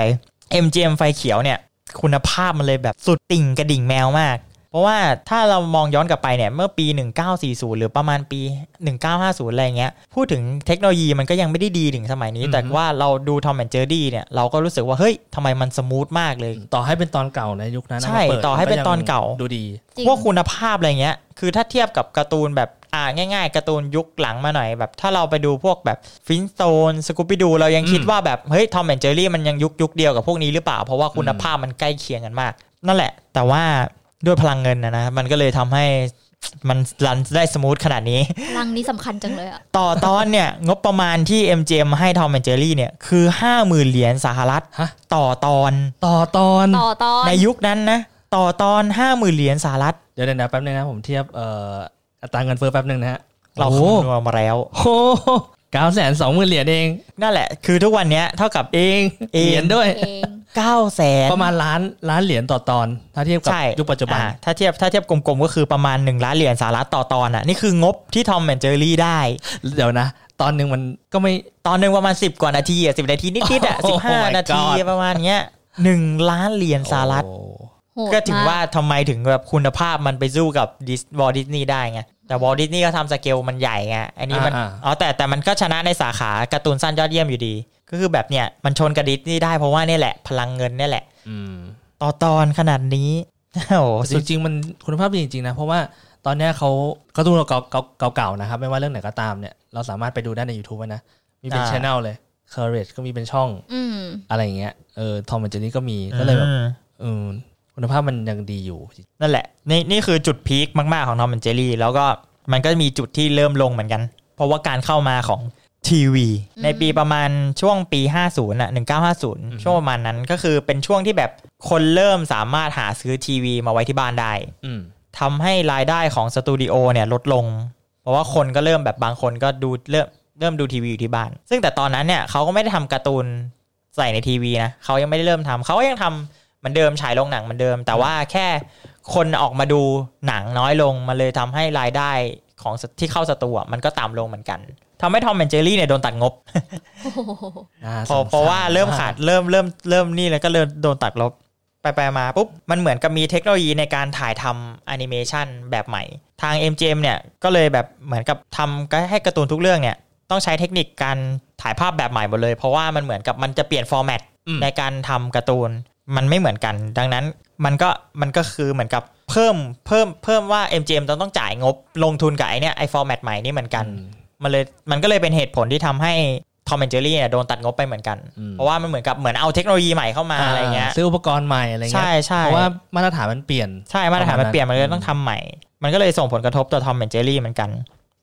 MGM ไฟเขียวเนี่ย คุณภาพมันเลยแบบสุดติ่งกระดิ่งแมวมาก เพราะว่าถ้าเรามองย้อนกลับไปเนี่ย เมื่อปี 1940 หรือประมาณปี 1950 อะไรเงี้ย พูดถึงเทคโนโลยีมันก็ยังไม่ได้ดีถึงสมัยนี้ แต่ว่าเราดูทอมแอนเจอร์ดี้เนี่ย เราก็รู้สึกว่าเฮ้ยทำไมมัน smooth มากเลย ต่อให้เป็นตอนเก่าในยุคนั้นนะใช่มาเปิดต่อให้เป็นตอนเก่าดูดีจริงพวกคุณภาพอะไรเงี้ยคือถ้าเทียบกับการ์ตูนแบบอ่าง่ายๆการ์ตูนยุคหลังมาหน่อยแบบ ถ้าเราไปดูพวกแบบ Flintstones Scooby-Doo เรายังคิดอืมว่าแบบเฮ้ยทอมแอนเจอรี่มันยังยุคยุคเดียวกับพวกนี้หรือเปล่า เพราะว่าคุณภาพมันใกล้เคียงกันมาก นั่นแหละ แต่ว่าด้วยพลังเงินนะนะมันก็เลยทำให้มัน run ได้ smooth ขนาดนี้ พลังนี้สำคัญจังเลยอะต่อตอนเนี่ย งบประมาณที่ MGM ให้ทอมแอนเจอรี่เนี่ย คือ 50,000 เหรียญสหรัฐฮะต่อตอนต่อตอนต่อตอนในยุคนั้นนะ ต่อตอน 50,000 เหรียญสหรัฐเดี๋ยวเดี๋ยวนะแป๊บนึงนะผมเทียบเอ่อ อัตราเงินเฟ้อแป๊บนึงนะฮะเราโอ้โหคำนวณมาแล้วโอ้เก้าแสนสองหมื่นเหรียญเอง นั่นแหละ คือทุกวันเนี้ยเท่ากับเองเองเหรียญด้วยเอง9แสนประมาณล้านล้านเหรียญต่อตอน ถ้าเทียบกับใช่ยุคปัจจุบันอ่าถ้าเทียบถ้าเทียบกลมๆก็คือประมาณ 1 ล้านเหรียญสหรัฐต่อตอนอะนี่คืองบที่ทอมแอนเจอรี่ได้ เดี๋ยวนะ ตอนหนึ่งมันก็ไม่ตอนหนึ่งประมาณ 10 กว่านาทีอะสินาทีนิดๆอะโอ้สิบโหห้า my นาที God ประมาณเนี้ยหนึ่งล้านเหรียญสหรัฐโอ้โหดก็ถึงมว่าทำไมถึงแบบคุณภาพมันไปสู้กับดิสวอลดิสนีย์ได้ไง แต่วอลดิสนีย์ก็ทำสเกลมันใหญ่ไงอันนี้มันอ่าอ๋อแต่แต่มันก็ชนะในสาขาการ์ตูนสั้นยอดเยี่ยมอยู่ดี ก็คือแบบเนี้ยมันชนกับดิสนีย์ได้เพราะว่าเนี่ยแหละ พลังเงินเนี่ยแหละอืมต่อตอนขนาดนี้โอ้โหจริงๆมันคุณภาพดีจริงๆนะเพราะว่าตอนเนี้ยเขาการ์ตูนเก่าๆเก่าๆนะครับ ไม่ว่าเรื่องไหนก็ตามเนี่ยเราสามารถไปดูได้ใน YouTube นะ มีเป็นช anel เลย Courage ก็มีเป็นช่องอืมอะไรอย่างเงี้ยเออทอมแอนเจอรี่ก็มีก็เลยแบบอืมเออ คุณภาพมันยังดีอยู่ นั่นแหละ นี่นี่คือจุด peak มาก ๆ ของทอมแอนเจอรี่ แล้วก็มันก็มีจุดที่เริ่มลงเหมือนกัน เพราะว่าการเข้ามาของทีวีอืมในปีประมาณช่วงปี 50อะ1950 ช่วงประมาณนั้นก็คือเป็นช่วงที่แบบคนเริ่มสามารถหาซื้อทีวีมาไว้ที่บ้านได้อืมทำให้รายได้ของสตูดิโอเนี่ยลดลง เพราะว่าคนก็เริ่มแบบบางคนก็ดูเริ่มเริ่มดูทีวีอยู่ที่บ้าน ซึ่งแต่ตอนนั้นเนี่ยเขาก็ไม่ได้ทำการ์ตูนใส่ในทีวีนะเขายังไม่ได้เริ่มทำเขาก็ยังทำเห มือนเดิมฉายลงหนังเหมือนเดิม แต่ว่าแค่คนออกมาดูหนังน้อยลงมันเลยทำให้รายได้ของที่เข้าสตูอะมันก็ต่ำลงเหมือนกันทำให้ทอมแอนเจอรี่เนี่ยโดนตัดงบโอ้โหน่เพราะสงสเพราะว่าเริ่มขาดเริ่มเริ่มเริ่มนี่แล้วก็เริ่มโดนตัดงบไปไปมาปุ๊บ มันเหมือนกับมีเทคโนโลยีในการถ่ายทำแอนิเมชันแบบใหม่ ทาง MGM เนี่ยก็เลยแบบเหมือนกับทำก็ให้การ์ตูนทุกเรื่องเนี่ยต้องใช้เทคนิคการถ่ายภาพแบบใหม่หมดเลย เพราะว่ามันเหมือนกับมันจะเปลี่ยน format อืมในการทำการ์ตูน มันไม่เหมือนกัน ดังนั้นมันก็มันก็คือเหมือนกับเพิ่มเพิ่มเพิ่มว่า MGM ต้องต้องจ่ายงบลงทุนกับไอเนี่ยไอ format ใหม่นี่เหมือนกันอืมมันเลยมันก็เลยเป็นเหตุผลที่ทำให้ทอมแอนเจอรี่เนี่ยโดนตัดงบไปเหมือนกันอืมเพราะว่ามันเหมือนกับเหมือนเอาเทคโนโลยีใหม่เข้ามาอะไรเงี้ยซื้ออุปกรณ์ใหม่อะไรเงี้ใช่ยใช่ใช่เพราะว่ามาตรฐานมันเปลี่ยนใช่มาตรฐานมันเปลี่ยนมันเลยต้องทำใหม่ มันก็เลยส่งผลกระทบต่อทอมแอนเจอรี่เหมือนกัน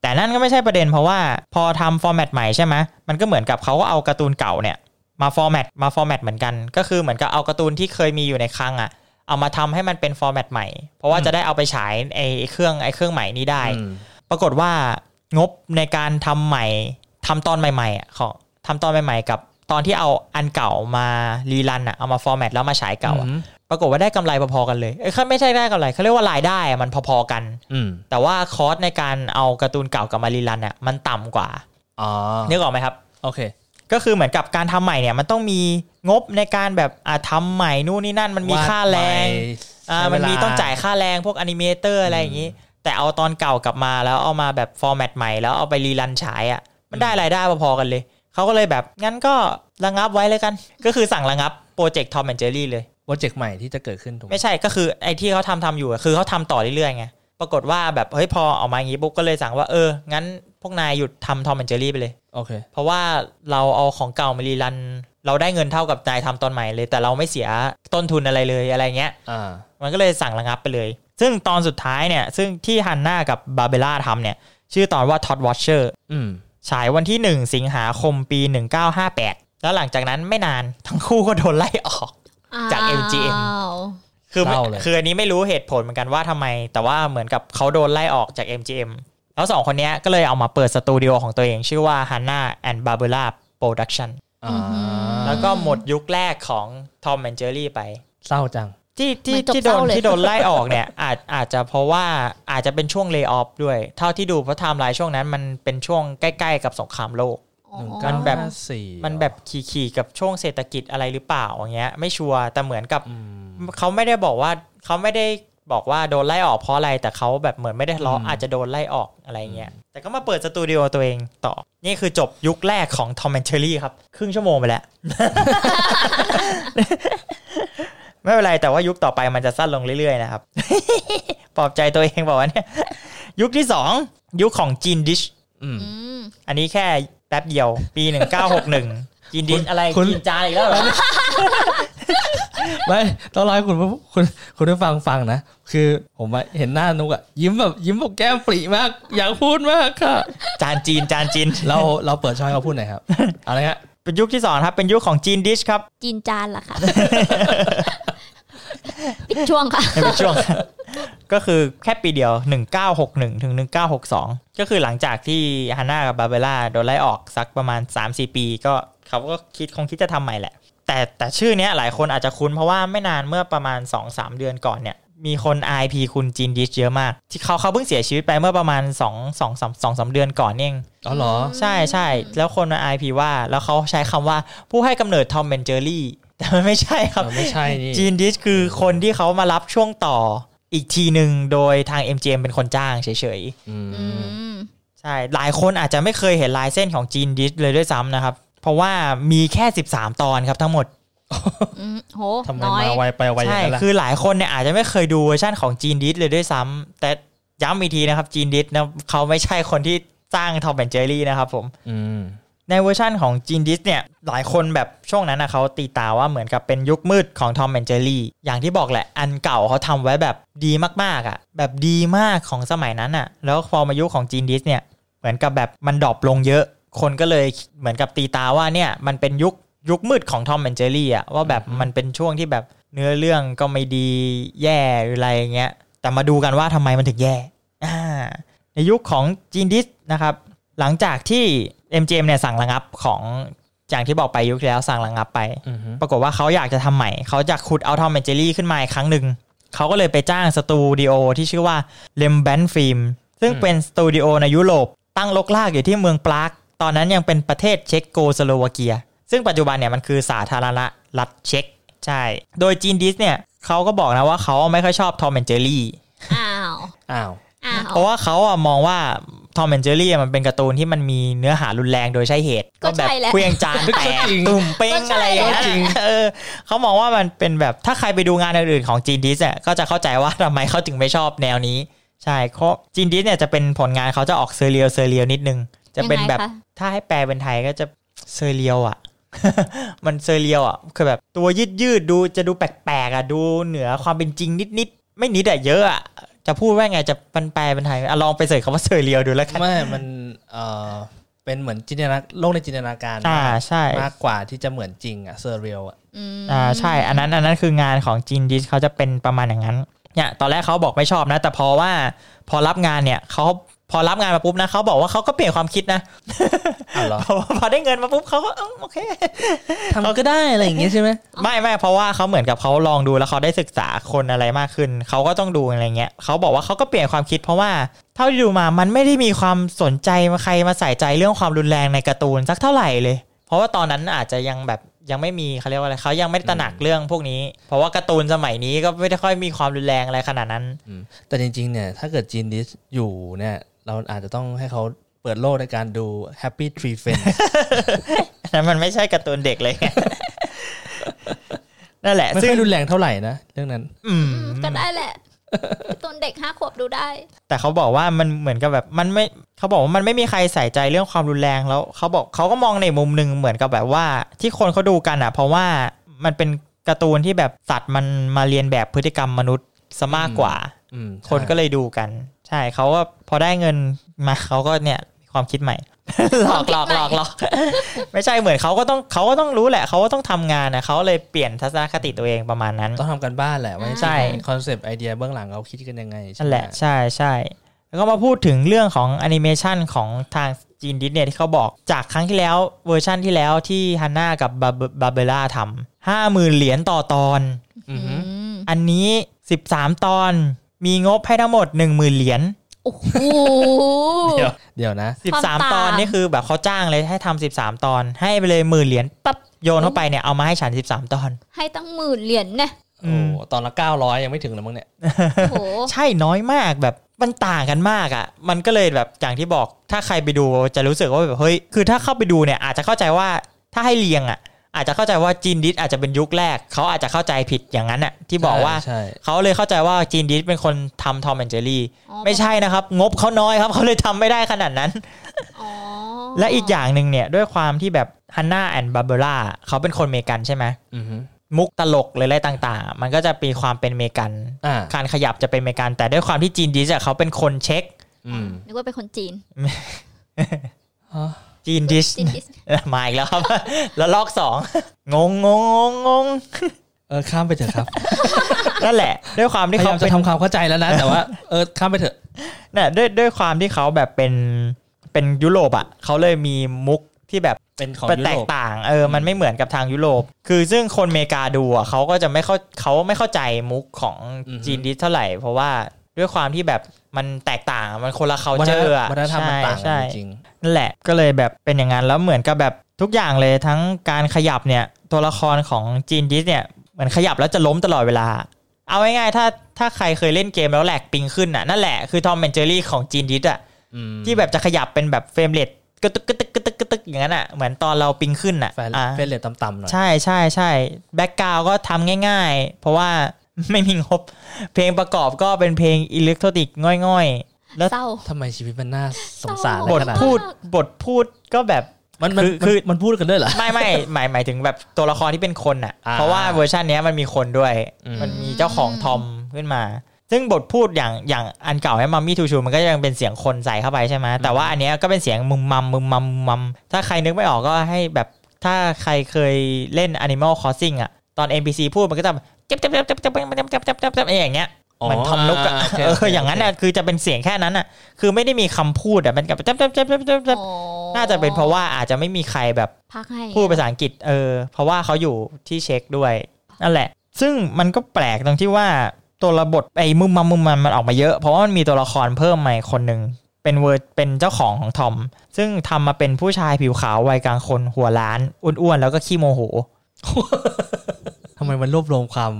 แต่นั่นก็ไม่ใช่ประเด็นเพราะว่าพอทำ format ใหม่ใช่ไหมมันก็เหมือนกับเขาก็เอาการ์ตูนเก่าเนี่ย มา format มา format เหมือนกัน ก็คือเหมือนกับเอาการ์ตูนที่เคยมีอยู่ในคลังอะเอามาทำให้มันเป็นฟอร์แมตใหม่ เพราะว่าจะได้เอาไปฉายไอ้เครื่องไอ้เครื่องใหม่นี้ได้อืมปรากฏว่างบในการทำใหม่ทำตอนใหม่ๆอะของทำตอนใหม่ ๆ กับตอนที่เอาอันเก่ามารีรันอะเอามาฟอร์แมตแล้วมาฉายเก่าอะอืมปรากฏว่าได้กำไรพอๆกันเลยเอ้ยเขาไม่ใช่ได้กำไรเขาเรียกว่ารายได้อะมันพอๆกันอืมแต่ว่าคอสในการเอาการ์ตูนเก่ากับมารีรันอะมันต่ำกว่าอ๋อนึกออกไหมครับ โอเค ก็คือเหมือนกับการทำใหม่เนี่ยมันต้องมีงบในการแบบอะทำใหม่นู่นนี่นั่นมันมีค่าแรงอ่าใช้เวลามัมันมีต้องจ่ายค่าแรงพวก animator อะไรอย่างนี้ แต่เอาตอนเก่ากลับมาแล้วเอามาแบบ format ใหม่แล้วเอาไป rerun ฉายอะมันได้รายได้พอๆกันเลยเขาก็เลยแบบงั้นก็ระงับไว้เลยกัน ก็คือสั่งระงับโปรเจกต์ทอมแอนเจอรี่เลยโปรเจกต์ใหม่ที่จะเกิดขึ้นถูกไหมไม่ใช่ก็คือไอ้ที่เขาทำทำอยู่อะคือเขาทำต่อเรื่อยๆไง ปรากฏว่าแบบเฮ้ยพอออกมาอย่างนี้ปุ๊บก็เลยสั่งว่าเออ งั้นพวกนายหยุดทำทอมแอนเจอรี่ไปเลยโอเค เพราะว่าเราเอาของเก่ามารีรัน เราได้เงินเท่ากับนายทำตอนใหม่เลย แต่เราไม่เสียต้นทุนอะไรเลยอะไรเงี้ยอ่า มันก็เลยสั่งระงับไปเลย ซึ่งตอนสุดท้ายเนี่ย ซึ่งที่ฮันน่ากับบาเบล่าทำเนี่ย ชื่อตอนว่า Todd Watcher อืม ฉายวันที่ 1 สิงหาคมปี 1958 แล้วหลังจากนั้นไม่นานทั้งคู่ก็โดนไล่ออก จาก MGM อ้าว คือไม่เศร้าเลยคืออันนี้ไม่รู้เหตุผลเหมือนกันว่าทำไม แต่ว่าเหมือนกับเขาโดนไล่ออกจาก MGM แล้วสองคนเนี้ยก็เลยเอามาเปิดสตูดิโอของตัวเอง ชื่อว่า Hanna and Barbera Production อ่าแล้วก็หมดยุคแรกของ Tom and Jerry ไป เศร้าจัง ที่ที่มันจบที่โดเศร้านเลยที่โดนไล่ออกเนี่ย อาจอาจจะเพราะว่าอาจจะเป็นช่วง layoff ด้วย เท่าที่ดูเพราะไทม์ไลน์ช่วงนั้นมันเป็นช่วงใกล้ ๆ กับสงครามโลกอ๋อ มันแบบสี่มันแบบขี่ๆกับช่วงเศรษฐกิจอะไรหรือเปล่าอย่างเงี้ย ไม่ชัวร์แต่เหมือนกับอืมเขาไม่ได้บอกว่าเขาไม่ได้บอกว่าโดนไล่ออกเพราะอะไรแต่เขาแบบเหมือนไม่ได้ทะเลาะอืมอาจจะโดนไล่ออกอะไรเงี้ยแต่ก็มาเปิดสตูดิโอตัวเองต่อ นี่คือจบยุคแรกของ Tom and Jerry ครับ ครึ่งชั่วโมงไปแล้ว ไม่เป็นไรแต่ว่ายุคต่อไปมันจะสั้นลงเรื่อยๆนะครับ ปลอบใจตัวเองบอกว่าเนี่ย ยุคที่สองยุคของจีนดิชอืมอืมอันนี้แค่แป๊บเดียว ปี1961จีนดิชอะไรคุณจีนจานอีกแล้วเหรอไม่ต้องรอให้คุณผู้คุณคุณผู้ฟังฟังนะ คือผมอะเห็นหน้านุกอะยิ้มแบบยิ้มแบบแก้มปรีมาก อยากพูดมากค่ะ จานจีนจานจีนเราเราเปิดช่อยเขาพูดหน่อยครับเอะไรฮะเป็นยุคที่สองครับ เป็นยุคของจีนดิชครับ จีนจานล่ะค่ะปิดช่วงค่ะในเป็นช่วง ก็คือแค่ปีเดียว 1961 ถึง 1962 ก็คือหลังจากที่ฮาน่ากับบาเบล่าโดนไล่ออกสักประมาณ 3-4 ปีก็เขาก็คิดคงคิดจะทำใหม่แหละ แต่แต่ชื่อเนี้ยหลายคนอาจจะคุ้นเพราะว่าไม่นานเมื่อประมาณ 2-3 เดือนก่อนเนี่ยมีคน IP คุณจีนดิชเยอะมาก ที่เขาเขาเพิ่งเสียชีวิตไปเมื่อประมาณ2 2 3 2 3เดือนก่อนเองอ๋อเหรอ ใช่ใช่แล้วคนมา IP ว่าแล้วเขาใช้คำว่าผู้ให้กำเนิด Tom and Jerry แต่มันไม่ใช่ครับเออไม่ใช่นี่จีนดิสคือคนที่เขามารับช่วงต่อ อีกทีหนึ่งโดยทาง MGM เป็นคนจ้างเฉยอืมอืมๆใช่ หลายคนอาจจะไม่เคยเห็นลายเส้นของจีนดิสเลยด้วยซ้ำนะครับ เพราะว่ามีแค่ 13 ตอนครับทั้งหมดอืมโหทำไมน้อยมาไวไปไวอย่าใช่งนั้นล่ะคือหลายคนเนี่ยอาจจะไม่เคยดูเวอร์ชันของจีนดิสเลยด้วยซ้ำแต่ย้ำอีกทีนะครับจีนดิสนะเขาไม่ใช่คนที่สร้าง Tom and Jerry นะครับผม อืม ในเวอร์ชั่นของจีนดิสเนี่ยหลายคนแบบช่วงนั้นนะเขาตีตราว่าเหมือนกับเป็นยุคมืดของ Tom and Jerry อย่างที่บอกแหละ อันเก่าเขาทำไว้แบบดีมากๆอะ่ะ แบบดีมากของสมัยนั้นอะ่ะ แล้วพอมายุคของจีนดิสเนี่ยเหมือนกับแบบมัน drop ลงเยอะ คนก็เลยเหมือนกับตีตราว่าเนี่ยมันเป็นยุคยุคมืดของ Tom and Jerry อะว่าแบบมันเป็นช่วงที่แบบเนื้อเรื่องก็ไม่ดีแย่หรืออะไรเงี้ยแต่มาดูกันว่าทำไมมันถึงแย่ในยุคของจีนดิสนะครับหลังจากที่ MGM เนี่ยสั่งระงับของอย่างที่บอกไปยุคที่แล้วสั่งระงับไปอืมปรากฏว่าเขาอยากจะทำใหม่ เขาจะขุดเอา Tom and Jerry ขึ้นมาอีกครั้งหนึ่ง เขาก็เลยไปจ้างสตูดิโอที่ชื่อว่า l e m b a n Film ซึ่งเป็นสตูดิโอในยุโรป ตั้งรกรากอยู่ที่เมืองปราก ตอนนั้นยังเป็นประเทศเช็กโกสโลวาเกีย ซึ่งปัจจุบันเนี่ยมันคือสาธารณรัฐเช็กใช่ โดยจีนดิสเนี่ยเขาก็บอกนะว่าเขาไม่ค่อยชอบ Tom and Jerry อ้าวอ้าว อ้าว เพราะว่าเขาอะมองว่า Tom and Jerry มันเป็นการ์ตูนที่มันมีเนื้อหารุนแรงโดยใช่เหตุ ก็แบบใช่แหละเคลียงจานแตกจริงตุ่มเป้งก็ใช่อะไรอย่างเงี้ยจริงเออเขามองว่ามันเป็นแบบถ้าใครไปดูงานอื่นๆของจีนดิสเนี่ยก็จะเข้าใจว่าทำไมเขาถึงไม่ชอบแนวนี้ ใช่เพราะจีนดิสเนี่ยจะเป็นผลงานเขาจะออก surreal surreal นิดนึง จะเป็นแบบยังไงคะถ้าให้แปลเป็นไทยก็จะ surreal อะมัน surreal อะคือแบบตัวยืดยืดๆดูจะดูแปลกๆอะดูเหนือความเป็นจริงนิดๆไม่นิดอะเยอะอะ จะพูดว่าไงจะมันแปลเป็นไทยอะลองไป search คำว่า surreal ดูแล้วกันไม่มันเอ่อเป็นเหมือนจินตนาโลกในจินตนาการอ่ามากใช่มากกว่าที่จะเหมือนจริงอะ surreal อะอืมอ่าใช่ อันนั้นอันนั้นคืองานของจีนดิสเขาจะเป็นประมาณอย่างนั้นเนี่ยตอนแรกเขาบอกไม่ชอบนะ แต่พอว่าพอรับงานเนี่ยเขาพอรับงานมาปุ๊บนะเขาบอกว่าเขาก็เปลี่ยนความคิดนะอ้าวเหรอพอพอได้เงินมาปุ๊บเขาก็เอ้าโอเคทำก็ได้อะไรอย่างเงี้ยใช่ไหมไม่ไม่เพราะว่าเขาเหมือนกับเขาลองดูแล้วเขาได้ศึกษาคนอะไรมากขึ้นเขาก็ต้องดูอะไรเงี้ยเขาบอกว่าเขาก็เปลี่ยนความคิด เพราะว่าเท่าที่ดูมามันไม่ได้มีความสนใจมาใครมาใส่ใจเรื่องความรุนแรงในการ์ตูนสักเท่าไหร่เลย เพราะว่าตอนนั้นอาจจะยังแบบยังไม่มีเขาเรียกว่าอะไรเขายังไม่ได้ตระหนักเรื่องพวกนี้ เพราะว่าการ์ตูนสมัยนี้ก็ไม่ได้ค่อยมีความรุนแรงอะไรขนาดนั้นอืมแต่จริงๆเนี่ยถ้าเกิดจีนดิสอยู่เนี่ย เราอาจจะต้องให้เขาเปิดโลกในการดู Happy Tree Friends นั้นมันไม่ใช่การ์ตูนเด็กเลยไงนั่นแหละไม่ซึ่งค่อยรุนแรงเท่าไหร่นะ เรื่องนั้นอืมอืมก็ได้แหละตอนเด็กห้าขวบดูได้ แต่เขาบอกว่ามันเหมือนกับแบบมันไม่เขาบอกว่ามันไม่มีใครใส่ใจเรื่องความรุนแรงแล้วเขาบอกเขาก็มองในมุมหนึ่งเหมือนกับแบบว่า ที่คนเขาดูกันอะ เพราะว่ามันเป็นการ์ตูนที่แบบสัตว์มันมาเลียนแบบพฤติกรรมมนุษย์ซะมากกว่าอืมคนก็เลยดูกัน ใช่เขาก็พอได้เงินมาเขาก็เนี่ยมีความคิดใหม่หลอกหลอกหลอกหลอกไม่ใช่เหมือนเขาก็ต้องเขาก็ต้องรู้แหละเขาก็ต้องทำงานนะเขาเลยเปลี่ยนทัศนคติตัวเองประมาณนั้น ต้องทำการบ้านแหละว่าใช่ concept idea เบื้องหลังเขาคิดกันยังไงใช่นั่นไมแหละใช่ใช่แล้วก็มาพูดถึงเรื่องของแอนิเมชันของทางจีนดิสเนี่ยที่เขาบอกจากครั้งที่แล้วเวอร์ชั่นที่แล้วที่ฮันน่ากับบาบาเบล่าทำห้าหมื่นเหรียญต่อตอนอือหือมอันนี้13ตอน มีงบให้ทั้งหมด 1 0,000 เหรียญโอ้โห เดี๋ยวเดี๋ยวนะ ความต่าง13ตอนนี่คือแบบเขาจ้างเลยให้ทำ13 ตอน ให้ไปเลยหมื่นเหรียญปั๊บโยนเข้าไปเนี่ยเอามาให้ฉัน 13 ตอน ให้ตั้งหมื่นเหรียญเนี่ยอืโอ้ม ตอนละเก้าร้อยยังไม่ถึงเลยมั้งเนี่ย โอ้โห ใช่น้อยมากแบบมันต่างกันมากอะ่ะ มันก็เลยแบบอย่างที่บอกถ้าใครไปดูจะรู้สึกว่าแบบเฮ้ยคือถ้าเข้าไปดูเนี่ยอาจจะเข้าใจว่าถ้าให้เรียงอะ่ะ อาจจะเข้าใจว่าจีนดิสอาจจะเป็นยุคแรก เขาอาจจะเข้าใจผิดอย่างนั้นอะ่ะที่บอกว่าใช่เขาเลยเข้าใจว่าจีนดิสเป็นคนทำ Tom and Jerry อ๋อไม่ใช่นะครับ งบเขาน้อยครับเขาเลยทำไม่ได้ขนาดนั้นอ๋อและอีกอย่างหนึ่งเนี่ยด้วยความที่แบบฮันน่าแอนบาเบล่าเขาเป็นคนอเมริกันใช่ไหมอือหือมุกตลกหรืออะไรต่าง ๆ มันก็จะมีความเป็นเมกันอ่าการขยับจะเป็นเมกัน แต่ด้วยความที่จีนดิสอะเขาเป็นคนเช็คอืมนึกว่าเป็นคนจีนฮะ จีนดิชมาอีกแล้วครับ แล้วลอกสองงงงงงงเออข้ามไปเถอะครับนั่นแหละ ด้วยความที่เขาจะทำความเข้าใจแล้วนะ แต่ว่าเออข้ามไปเถอะน่ะด้วยด้วยความที่เขาแบบเป็นเป็นยุโรปอะเขาเลยมีมุกที่แบบเป็นของแตกต่างเออมันไม่เหมือนกับทางยุโรป คือซึ่งคนเมกาดูอะเขาก็จะไม่เข้าเขาไม่เข้าใจมุกของจีนดิชเท่าไหร่ เพราะว่าด้วยความที่แบบ มันแตกต่างมันคนละวัฒน culture อะวัฒนธรรมมันต่างกัใช่นใช่จริงนั่นแหละก็เลยแบบเป็นอย่างนั้นแล้วเหมือนกับแบบทุกอย่างเลยทั้งการขยับเนี่ยตัวละครของจีนดิสเนี่ยเหมือนขยับแล้วจะล้มตลอดเวลา เอาง่ายๆถ้าถ้าใครเคยเล่นเกมแล้ว lag ping ขึ้นอะนั่นแหละคือ Tom and Jerry ของจีนดิสอะอืมที่แบบจะขยับเป็นแบบ frame rate กระตึกกระตึกกระตึกกระตึกอย่างนั้นอะเหมือนตอนเรา ping ขึ้นอะ frame อะ frame rate ต่ำๆหน่อยใช่ใช่ใช่ background ก็ทำง่าย ๆ เพราะว่า ไม่มีงบ เพลงประกอบก็เป็นเพลงอิเล็กทรอนิกส์ง่อยๆ แล้วเศร้าทำไมชีวิตมันน่าสงสารอะไรบทขนาดนั้นพูดบทพูดก็แบบ มันมันคือคือมันพูดกันด้วยเหรอ ไม่ไม่หมายหมายถึงแบบตัวละครที่เป็นคนอะ อ่าเพราะว่าเวอร์ชันเนี้ยมันมีคนด้วย อืม มันมีเจ้าของทอมขึ้นมา ซึ่งบทพูดอย่างอย่างอันเก่าให้มัมมี่ทูชูมันก็ยังเป็นเสียงคนใส่เข้าไปใช่ไหมแต่ว่าอันเนี้ยก็เป็นเสียงมึมมัมมึมมัมมึมมัมถ้าใครนึกไม่ออกก็ให้แบบถ้าใครเคยเล่น Animal Crossing อะ ตอน NPC พูดมันก็จะแบบ เจ็บเจ็บเจ็บเจ็บเจ็บเจ็บเจ็บเจ็บเจ็บเจ็บเจ็บอย่างเงี้ยเหมือนทอมนุกอะเอออย่างนั้นน่ะคือจะเป็นเสียงแค่นั้นอะคือไม่ได้มีคำพูดอะมันกับจับจับจับจับจับจับน่าจะเป็นเพราะว่าอาจจะไม่มีใครแบบพักให้พูดภาษาอังกฤษเออ เพราะว่าเขาอยู่ที่เช็คด้วยนั่นแหละ ซึ่งมันก็แปลกตรงที่ว่าตัวระบทไอ้มุมมัมมุมมันมันออกมาเยอะ เพราะว่ามันมีตัวละครเพิ่มมาอีกคนหนึ่งเป็นเวอร์เป็นเจ้าของของทอม ซึ่งทำมาเป็นผู้ชายผิวขาววัยกลางคนหัวล้านอ้วนๆแล้วก็ขี้โมโห ทำไมมันรวบรวมความ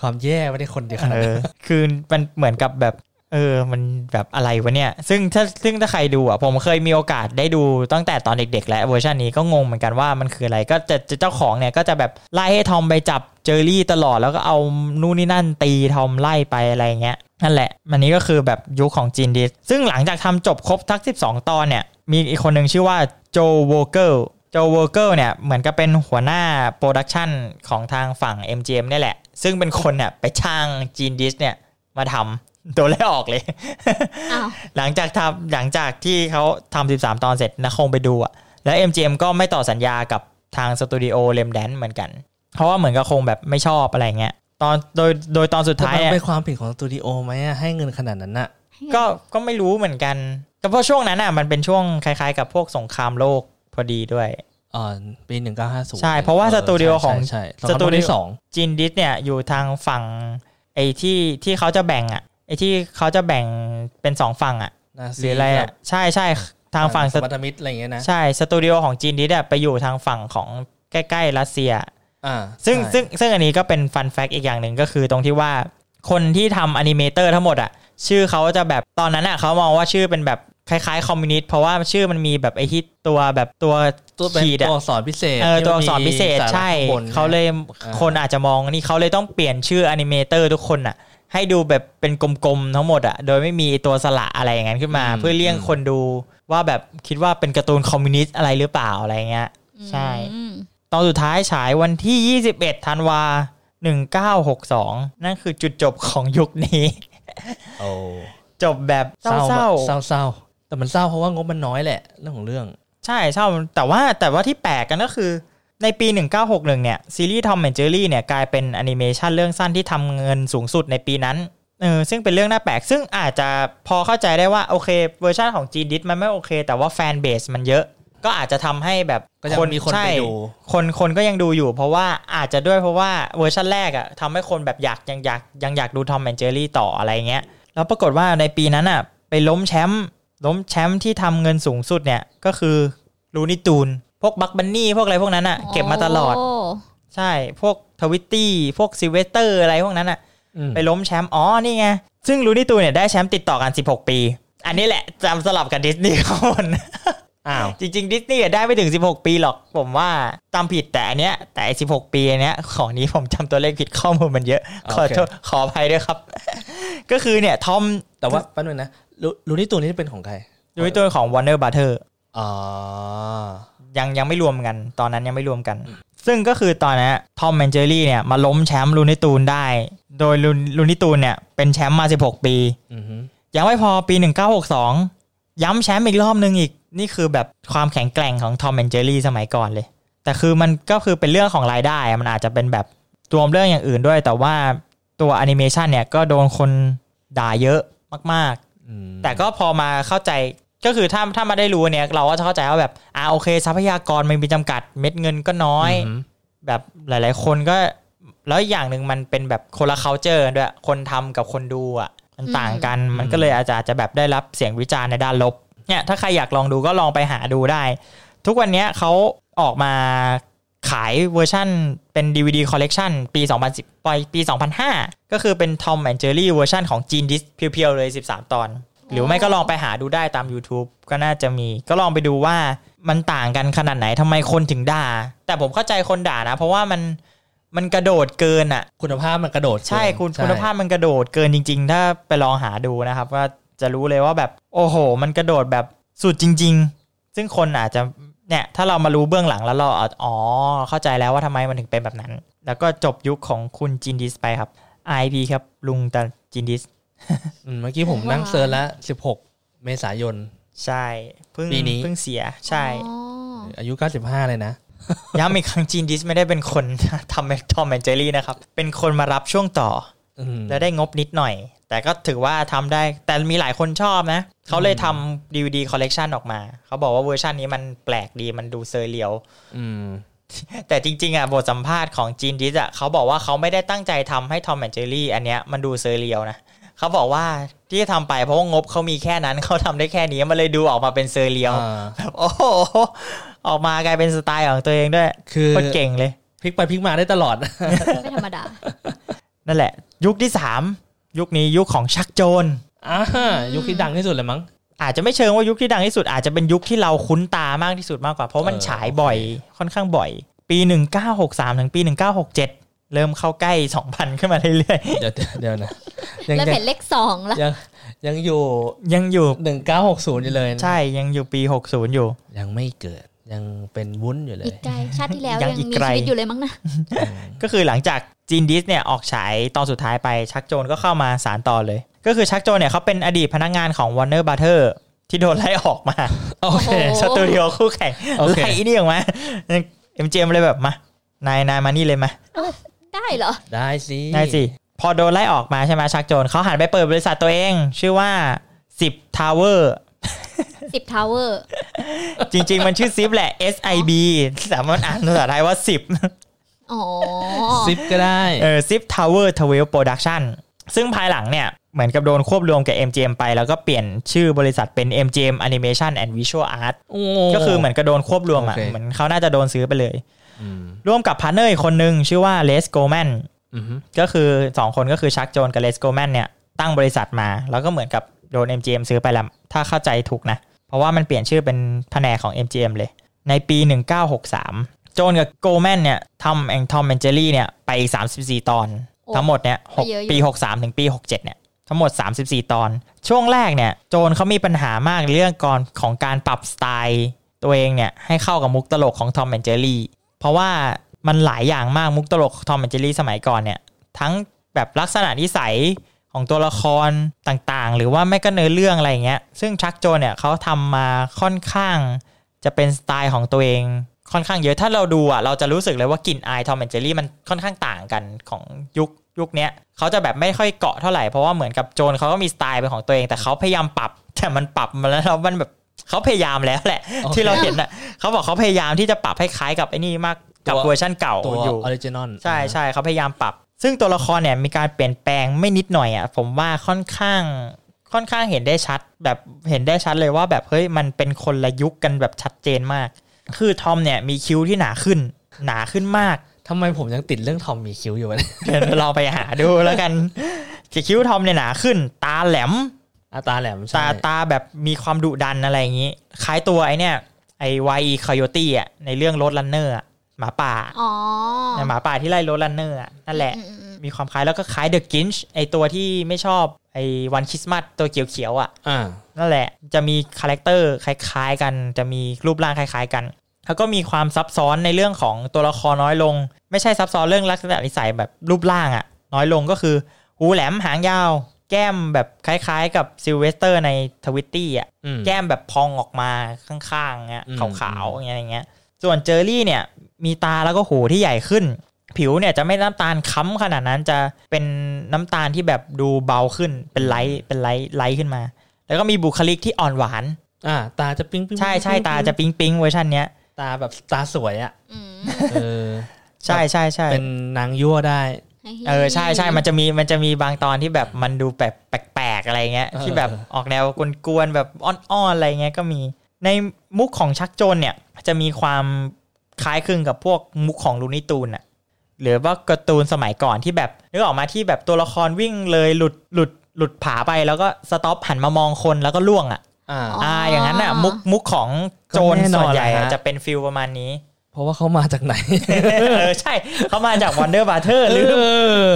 ความแย่ไว้ในคนเดียวขนาดเอนั้นอคือมันเหมือนกับแบบเออ มันแบบอะไรวะเนี่ย ซึ่งถ้าซึ่งถ้าใครดูอะ ผมเคยมีโอกาสได้ดูตั้งแต่ตอนเด็กๆ แล้วเวอร์ชันนี้ก็งงเหมือนกันว่ามันคืออะไร ก็จะจะเจ้าของเนี่ยก็จะแบบไล่ให้ทอมไปจับเจอรี่ตลอดแล้วก็เอานู่นนี่นั่นตีทอมไล่ไปอะไรเงี้ย นั่นแหละ มันนี้ก็คือแบบยุคของจีนดิส ซึ่งหลังจากทำจบครบทั้ง 12 ตอนเนี่ย มีอีกคนหนึ่งชื่อว่าโจโวเกอร์ โจโวเกอร์เนี่ยเหมือนกับเป็นหัวหน้า production ของทางฝั่ง MGM เนี่ยแหละ ซึ่งเป็นคนเนี่ยไปจ้างจีนดิสเนี่ยมาทำโดนไล่ออกเลยอ้าวหลังจากทำหลังจากที่เขาทำ13 ตอนเสร็จนะคงไปดูอะแล้ว MGM ก็ไม่ต่อสัญญากับทางสตูดิโอเลมแดนเหมือนกัน เพราะว่าเหมือนกับคงแบบไม่ชอบอะไรเงี้ยตอนโดยโดยตอนสุดแต่ท้ายมันเนี่ยเป็นความผิดของสตูดิโอไหมอะให้เงินขนาดนั้นน่ะก็ก็ไม่รู้เหมือนกันแต่เพราะช่วงนั้นอะมันเป็นช่วงคล้ายๆ กับพวกสงครามโลกพ อดีด้วยอ่าปีหนึ่งเก้าห้าศูนย์ใช่ เพราะว่าสตูดิโอของใช่สสตูตูดิดิโอโอสองจีนดิสเนี่ยอยู่ทางฝั่งไอ้ที่ที่เขาจะแบ่งอะไอ้ที่เขาจะแบ่งเป็นสองฝั่งอะนาหซีรืออะไรอะใช่ใช่ทางฝั่งสปัตมิตรอะไรอย่างเงี้ยนะใช่สตูดิโอของจีนดิสอะไปอยู่ทางฝั่งของใกล้ๆรัสเซียอ่าซึ่งใช่ซึ่งซึ่งอันนี้ก็เป็นฟันแฟกอีกอย่างหนึ่งก็คือตรงที่ว่าคนที่ทำอนิเมเตอร์ทั้งหมดอะชื่อเขาจะแบบตอนนั้นอะเขามองว่าชื่อเป็นแบบ คล้ายๆคอมมิวนิสต์เพราะว่าชื่อมันมีแบบไอที่ตัวแบบตัวตัวเป็นขีดอะตัวอักษรพิเศษเออที่ตัวมันอักษรพิเศษมีาระใช่ข้งบนเขาเลยอ่าคนอาจจะมองนี่เขาเลยต้องเปลี่ยนชื่อ animator ทุกคนอะให้ดูแบบเป็นกลมๆทั้งหมดอะโดยไม่มีตัวสระอะไรอย่างนั้นขึ้นมา เพื่อเลี่ยงคนดูว่าแบบคิดว่าเป็นการ์ตูนคอมมิวนิสต์อะไรหรือเปล่าอะไรเงี้ยใช่อืมตอนสุดท้ายฉายวันที่ 21ธันวา1962 นั่นคือจุดจบของยุคนี้โอ้จบแบบเศร้าเศร้าเศร้าเศร้า แต่มันเศร้าเพราะว่างบมันน้อยแหละเรื่องของเรื่องๆใช่เศร้าแต่ว่าแต่ว่าที่แปลกกันก็คือในปี 1961 เนี่ย ซีรีส์ Tom and Jerry เนี่ย กลายเป็นแอนิเมชันเรื่องสั้นที่ทำเงินสูงสุดในปีนั้นเออซึ่งเป็นเรื่องน่าแปลก ซึ่งอาจจะพอเข้าใจได้ว่า โอเคเวอร์ชันของ Gene Deitch มันไม่โอเค แต่ว่า fanbase มันเยอะ ก็อาจจะทำให้แบบก็ยังมีคนใช่ไปดูคนคนก็ยังดูอยู่ เพราะว่าอาจจะด้วยเพราะว่าเวอร์ชันแรกอะทำให้คนแบบอยากยังอยากยังอยากดู Tom and Jerry ต่ออะไรเงี้ยแล้วปรากฏว่าในปีนั้นอะไปล้มแชมป์ ล้มแชมป์ที่ทำเงินสูงสุดเนี่ยก็คือ Looney Tunes พวก Bugs Bunny พวกอะไรพวกนั้นอะเก็บมาตลอดโใช่พวก Tweety พวก Sylvester อะไรพวกนั้นอะอืมไปล้มแชมป์อ๋อนี่ไง ซึ่ง Looney Tunes เนี่ยได้แชมป์ติดต่อกัน 16 ปี อันนี้แหละจำสลับกับดิสนีย์เขาหมดอ้าวจริงๆดิสนีย์ได้ไม่ถึง 16 ปีหรอก ผมว่าจำผิดแต่อันเนี้ยแต่ไอ้16ปีอันเนี้ยของนี้ผมจำตัวเลขผิดข้อมูลมันเยอะ ขอโทษขออภัยด้วยครับ ก็คือเนี่ยทอมแต่ว่าแป๊บนึงนะ ลู Looney Tunes นี้เป็นของใครดูในตัวของ Warner Brother อ๋อยังยังไม่รวมกัน ตอนนั้นยังไม่รวมกัน ซึ่งก็คือตอนนี้ Tom and Jerry เนี่ยมาล้มแชมป์ Looney Tunes ได้ โดย Looney Tunes เนี่ยเป็นแชมป์มา 16 ปีอือฮึยังไม่พอปี 1962 ย้ำแชมป์อีกรอบนึงอีก นี่คือแบบความแข็งแกร่งของ Tom and Jerry สมัยก่อนเลย แต่คือมันก็คือเป็นเรื่องของรายได้อะมันอาจจะเป็นแบบรวมเรื่องอย่างอื่นด้วย แต่ว่าตัวแอนิเมชันเนี่ยก็โดนคนด่าเยอะมากอืมๆ แต่ก็พอมาเข้าใจก็คือถ้าถ้ามาได้รู้เนี่ย เราก็จะเข้าใจว่าแบบอ่าโอเค ทรัพยากรมันมีจำกัดเม็ดเงินก็น้อยอือฮึแบบหลาย ๆ คนก็ แล้วอย่างหนึ่งมันเป็นแบบคนละ culture กันด้วยคนทำกับคนดูอะมันต่างกันมันก็เลยอาจจะอาจจะแบบได้รับเสียงวิจารณ์ในด้านลบเนี่ยถ้าใครอยากลองดูก็ลองไปหาดูได้ ทุกวันเนี้ยเขาออกมา ขายเวอร์ชั่นเป็น DVD Collection ปี 2010ปล่อยปี 2005 ก็คือเป็น Tom and Jerry เวอร์ชันของ Gene Dis เพียวๆเลย 13 ตอน หรือไม่ก็ลองไปหาดูได้ตาม YouTube ก็น่าจะมี ก็ลองไปดูว่ามันต่างกันขนาดไหนทำไมคนถึงด่า แต่ผมเข้าใจคนด่านะ เพราะว่ามันมันกระโดดเกินอะ คุณภาพมันกระโดดใช่เกินคุณคุณภาพมันกระโดดเกินจริง ๆ ถ้าไปลองหาดูนะครับก็จะรู้เลยว่าแบบโอ้โห มันกระโดดแบบสุดจริง ๆ ซึ่งคนอาจจะ เนี่ยถ้าเรามารู้เบื้องหลังแล้วเราอาจอ๋อเข้าใจแล้วว่าทำไมมันถึงเป็นแบบนั้น แล้วก็จบยุคของคุณ Gene Deitch ไปครับ RIP ครับ ลุงแต่ Gene Deitch อืมเมื่อกี้ผมนั่ง search แล้ว 16 เมษายน ใช่เพิ่งปีนี้เพิ่งเสียใช่อ๋ออายุ 95 เลยนะย้ำอีกครั้ง Gene Deitch ไม่ได้เป็นคนทำ Tom and Jerry นะครับ เป็นคนมารับช่วงต่ออืมแล้วได้งบนิดหน่อย แต่ก็ถือว่าทำได้แต่มีหลายคนชอบนะ เขาเลยทำ DVD collection ออกมา เขาบอกว่าเวอร์ชันนี้มันแปลกดีมันดู surreal อืมแต่จริง ๆ อะ บทสัมภาษณ์ของ Gene Deitch อะเขาบอกว่าเขาไม่ได้ตั้งใจทำให้ Tom and Jerry อันเนี้ยมันดู surreal นะเขาบอกว่าที่ทำไปเพราะว่างบเขามีแค่นั้นเขาทำได้แค่นี้มันเลยดูออกมาเป็น surreal อ่าแบบโอ้โหออกมากลายเป็นสไตล์ของตัวเองด้วย คือโคตรเก่งเลยพลิกไปพลิกมาได้ตลอดไม่ธรรมดานั่นแหละ ยุคที่สาม ยุคนี้ยุคของชักโจนอ่ายุคที่ดังที่สุดเลยมั้งอาจจะไม่เชิงว่ายุคที่ดังที่สุดอาจจะเป็นยุคที่เราคุ้นตามากที่สุดมากกว่า เพราะมันเออฉายบ่อยค่อนข้างบ่อย ปี 1963 ถึงปี 1967 เริ่มเข้าใกล้ 2,000 ขึ้นมาเรื่อยเดี๋ยวเดี๋ยวเดี๋ยวนะยังแล้วยังเป็นเลขสองละยังยังอยู่ๆยังอยู่ 1960 อยู่เลยนะใช่ยังอยู่ปี 60 อยู่ ยังไม่เกิด ยังเป็นวุ้นอยู่เลอียกไกลชาติที่แล้วยัยังงอีกมีไกลชีวิตอยู่เลยมั้งนะ ก็คือหลังจากจีนดิสเนี่ยออกฉายตอนสุดท้ายไปชักโจนก็เข้ามาสารต่อเลย ก็คือชักโจนเนี่ยเขาเป็นอดีตพนักงานของ Warner Brother ที่โดนไล่ออกมา โอเคโอ้โหสตูดิโอคู่แข่งโอเคไล่นี่ออกมาเอ็มเจมเลยแบบมานายนายมานี่เลยมาได้เหรอ ได้สิได้สิพอโดนไล่ออกมาใช่ไหม Chuck Jones เขาหันไปเปิดบริษัทตัวเอง ชื่อว่า 10 Tower Sib Tower จริง ๆ มันชื่อ Sib แหละ SIB แต่มันอ่านภาษาไทยว่า10อ๋อ Sib ก็ได้เออ10 Tower 12 Production ซึ่งภายหลังเนี่ย เหมือนกับโดนควบรวมกับ MGM ไป แล้วก็เปลี่ยนชื่อบริษัทเป็น MGM Animation and Visual Art โอ้ก็คือเหมือนกับโดนควบรวมอะโอเคเหมือนเขาน่าจะโดนซื้อไปเลยอืมร่วมกับ partner อีกคนนึงชื่อว่า Les Goldman อือฮึก็คือ 2 คนก็คือ Chuck Jones กับ Les Goldman เนี่ยตั้งบริษัทมา แล้วก็เหมือนกับ โดน MGM ซื้อไปแล้ว ถ้าเข้าใจถูกนะ เพราะว่ามันเปลี่ยนชื่อเป็นแผนกของ MGM เลย ในปี 1963 โจนกับ Goldman เนี่ยทำ Tom and Jerry เนี่ยไปอีก34 ตอนโอ้ทั้งหมดเนี่ยหกก็เยอะอยู่ปี 63 ถึงปี 67 เนี่ยทั้งหมด 34 ตอน ช่วงแรกเนี่ย โจนเขามีปัญหามากเรื่องก่อนของการปรับสไตล์ตัวเองเนี่ย ให้เข้ากับมุกตลกของ Tom and Jerry เพราะว่ามันหลายอย่างมากมุกตลก Tom and Jerry สมัยก่อนเนี่ย ทั้งแบบลักษณะนิสัย ของตัวละครต่างๆ หรือว่าไม่ก็เนื้อเรื่องอะไรอย่างเงี้ย ซึ่ง Chuck Jones เนี่ยเขาทำมาค่อนข้าง จะเป็นสไตล์ของตัวเองค่อนข้างเยอะถ้าเราดูอะเราจะรู้สึกเลยว่ากลิ่นอาย Tom and Jerry มันค่อนข้างต่างกันของยุคยุคเนี้ยเขาจะแบบไม่ค่อยเกาะเท่าไหร่เพราะว่าเหมือนกับโจนเขาก็มีสไตล์เป็นของตัวเอง แต่เขาพยายามปรับแต่มันปรับมาแล้วแล้วมันแบบเขาพยายามแล้วแหละโอเคที่เราเห็นอะเขาบอกเขาพยายามที่จะปรับให้คล้ายกับไอ้นี่มากกับตัวเวอร์ชันเก่าตัวอยู่ original ใช่ใช่เขาพยายามปรับ ซึ่งตัวละครเนี่ยมีการเปลี่ยนแปลงไม่นิดหน่อยอะผมว่าค่อนข้างค่อนข้างเห็นได้ชัด แบบเห็นได้ชัดเลยว่าแบบเฮ้ยมันเป็นคนละยุคกันแบบชัดเจนมาก คือทอมเนี่ยมีคิ้วที่หนาขึ้น หนาขึ้นมากทำไมผมยังติดเรื่องทอมมีคิ้วอยู่วะเนี่ยเดี๋ยวเราไปหาดูแล้วกันคิ้วทอมเนี่ยหนาขึ้น ตาแหลมอาตาแหลมตาใช่ตาแบบมีความดุดันอะไรอย่างนี้ คล้ายตัวไอเนี่ยไอ Wile E. Coyote อะในเรื่อง Road Runner หมาป่าอ๋อหมาป่าที่ไล่ Road Runner นั่นแหละอืมอืมอืมมีความคล้ายแล้วก็คล้าย The Grinch ไอตัวที่ไม่ชอบไอวันคริสต์มาสตัวเขียวๆอะอ่านั่นแหละ จะมี character คล้ายๆกัน จะมีรูปร่างคล้ายๆกัน แล้วก็มีความซับซ้อนในเรื่องของตัวละครน้อยลง ไม่ใช่ซับซ้อนเรื่องลักษณะนิสัยแบบรูปร่างอะน้อยลงก็คือหูแหลมหางยาว แก้มแบบคล้ายๆ กับซิลเวสเตอร์ในทวิตตี้อะอืมแก้มแบบพองออกมาข้างๆเงี้ยอืมขาวๆอย่างเงี้ยอย่างเงี้ยส่วนเจอรี่เนี่ย มีตาแล้วก็หูที่ใหญ่ขึ้น ผิวเนี่ยจะไม่น้ำตาลคล้ำขนาดนั้นจะเป็นน้ำตาลที่แบบดูเบาขึ้นเป็น light เป็น light light ขึ้นมา แล้วก็มีบุคลิกที่อ่อนหวาน อ่า ตาจะปิ๊งปิ๊งใช่ใช่ปิ๊งตาจะปิ๊งปิ๊งเวอร์ชันเนี้ยตาแบบตาสวยอะอืมเออใช่ใช่ใช่เป็นนางยั่วได้เออใช่ใช่มันจะมีมันจะมีบางตอนที่แบบมันดูแบบแปลกๆอะไรเงี้ยเออที่แบบออกแนวกวนๆแบบอ่อนๆอะไรเงี้ยก็มีในมุกของชักโจนเนี่ยจะมีความ คล้ายคลึงกับพวกมุกของลูนี่ตูนอะหรือว่าการ์ตูนสมัยก่อนที่แบบนึกออกมาที่แบบตัวละครวิ่งเลยหลุดหลุดหลุดผาไปแล้วก็สต็อปหันมามองคนแล้วก็ล่วงอะอ่าอ่าอย่างนั้นอะมุกมุกของโจรก็แน่นอนส่วนใหญ่อะแหละฮะจะเป็น feel ประมาณนี้เพ ราะว่าเขามาจากไหน เออใช่เขามาจาก Warner Brothers หรือ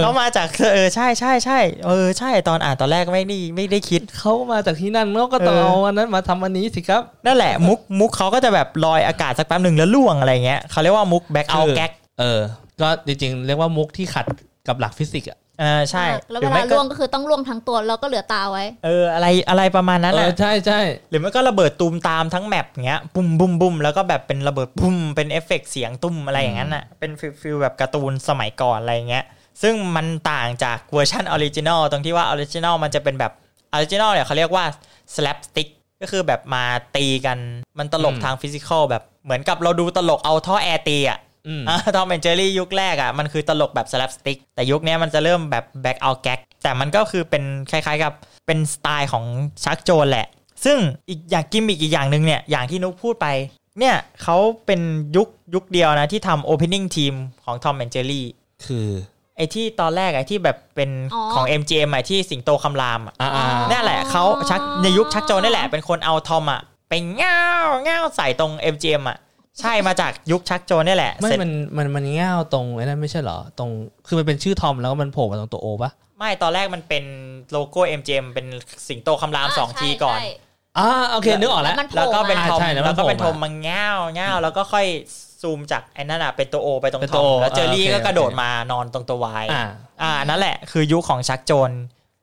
เขามาจากเออใช่ใช่ใช่เออใช่ตอนอ่านตอนแรกไม่ได้ไม่ได้คิดเขามาจากที่นั่นเขาก็ต้องเออเอาอันนั้นมาทำอันนี้สิครับนั่นแหละมุกมุกเขาก็จะแบบลอยอากาศสักแป๊บหนึ่งแล้วร่วงอะไรเงี้ยเขาเรียกว่ามุก blackout คือ gag เออ ก็จริงๆเรียกว่ามุกที่ขัดกับหลักฟิสิกส์อะเออใช่แล้วเวลาหรือลาไม่ก็ล่วงก็คือต้องร่วงทั้งตัวแล้วก็เหลือตาไว้ เอออะไรอะไรประมาณนั้นเออแหละใช่ใช่หรือไม่ก็ระเบิดตูมตามทั้ง map เงี้ยบุ้มบุ้มบุ้มแล้วก็แบบเป็นระเบิดบุ้มเป็นเอฟเฟกต์เสียงตุ้มอะไรอย่างนั้นอะเป็น feel feel แบบการ์ตูนสมัยก่อนอะไรเงี้ยซึ่งมันต่างจากเวอร์ชัน original ตรงที่ว่า original มันจะเป็นแบบ original เนี่ยเขาเรียกว่า slapstick ก็คือแบบมาตีกันมันตลกทาง physical แบบเหมือนกับเราดูตลกเอาท่อแอร์ตีอะอืม Tom and Jerry ยุคแรกอะมันคือตลกแบบส l ลปสติกแต่ยุคเนี้ยมันจะเริ่มแบบ blackout gag แต่มันก็คือเป็นคล้ายๆกับเป็นสไตล์ของ Chuck Jones แหละ ซึ่งอีกอย่างกิมมิกอีกอย่างหนึ่งเนี่ยอย่างที่นุกพูดไปเนี่ยเขาเป็นยุคยุคเดียวนะที่ทำ opening theme ของ Tom and Jerry คือไอ้ที่ตอนแรกไอ้ที่แบบเป็นอ๋อของ MGM อะที่สิงโตคำรามอะอ่าอ่านั่นแหละเขาชักในยุค Chuck Jones นี่แหละเป็นคนเอาทอมอะไปง้าวง้าวใส่ตรง MGM อะ ใช่มาจากยุคชักโจนนี่แหละไม่เสร็จมันมันมันง่าวตรงไอ้นั่นไม่ใช่เหรอตรงคือมันเป็นชื่อทอมแล้วมันโผล่มาตรงตัวโอปะไม่ตอนแรกมันเป็นโลโก้ MGM เป็นสิงโตคำรามสองทีก่อนใช่อ่าโอเคนึกออกแล้วมันโผแล้วก็เป็นทอมใช่แล้วมันแล้วก็เป็นโผล่ทมาอมมังเง่าเง่าแล้วก็ค่อยซูมจากไอ้นั่นอะเป็นตัวโอไปตรงเป็นทตัอวม O แล้วเจอรี่อ่าโอเคก็กระโดดโอเคมานอนตรงตัววายอ่าอ่านั่นแหละคือยุคของชักโจน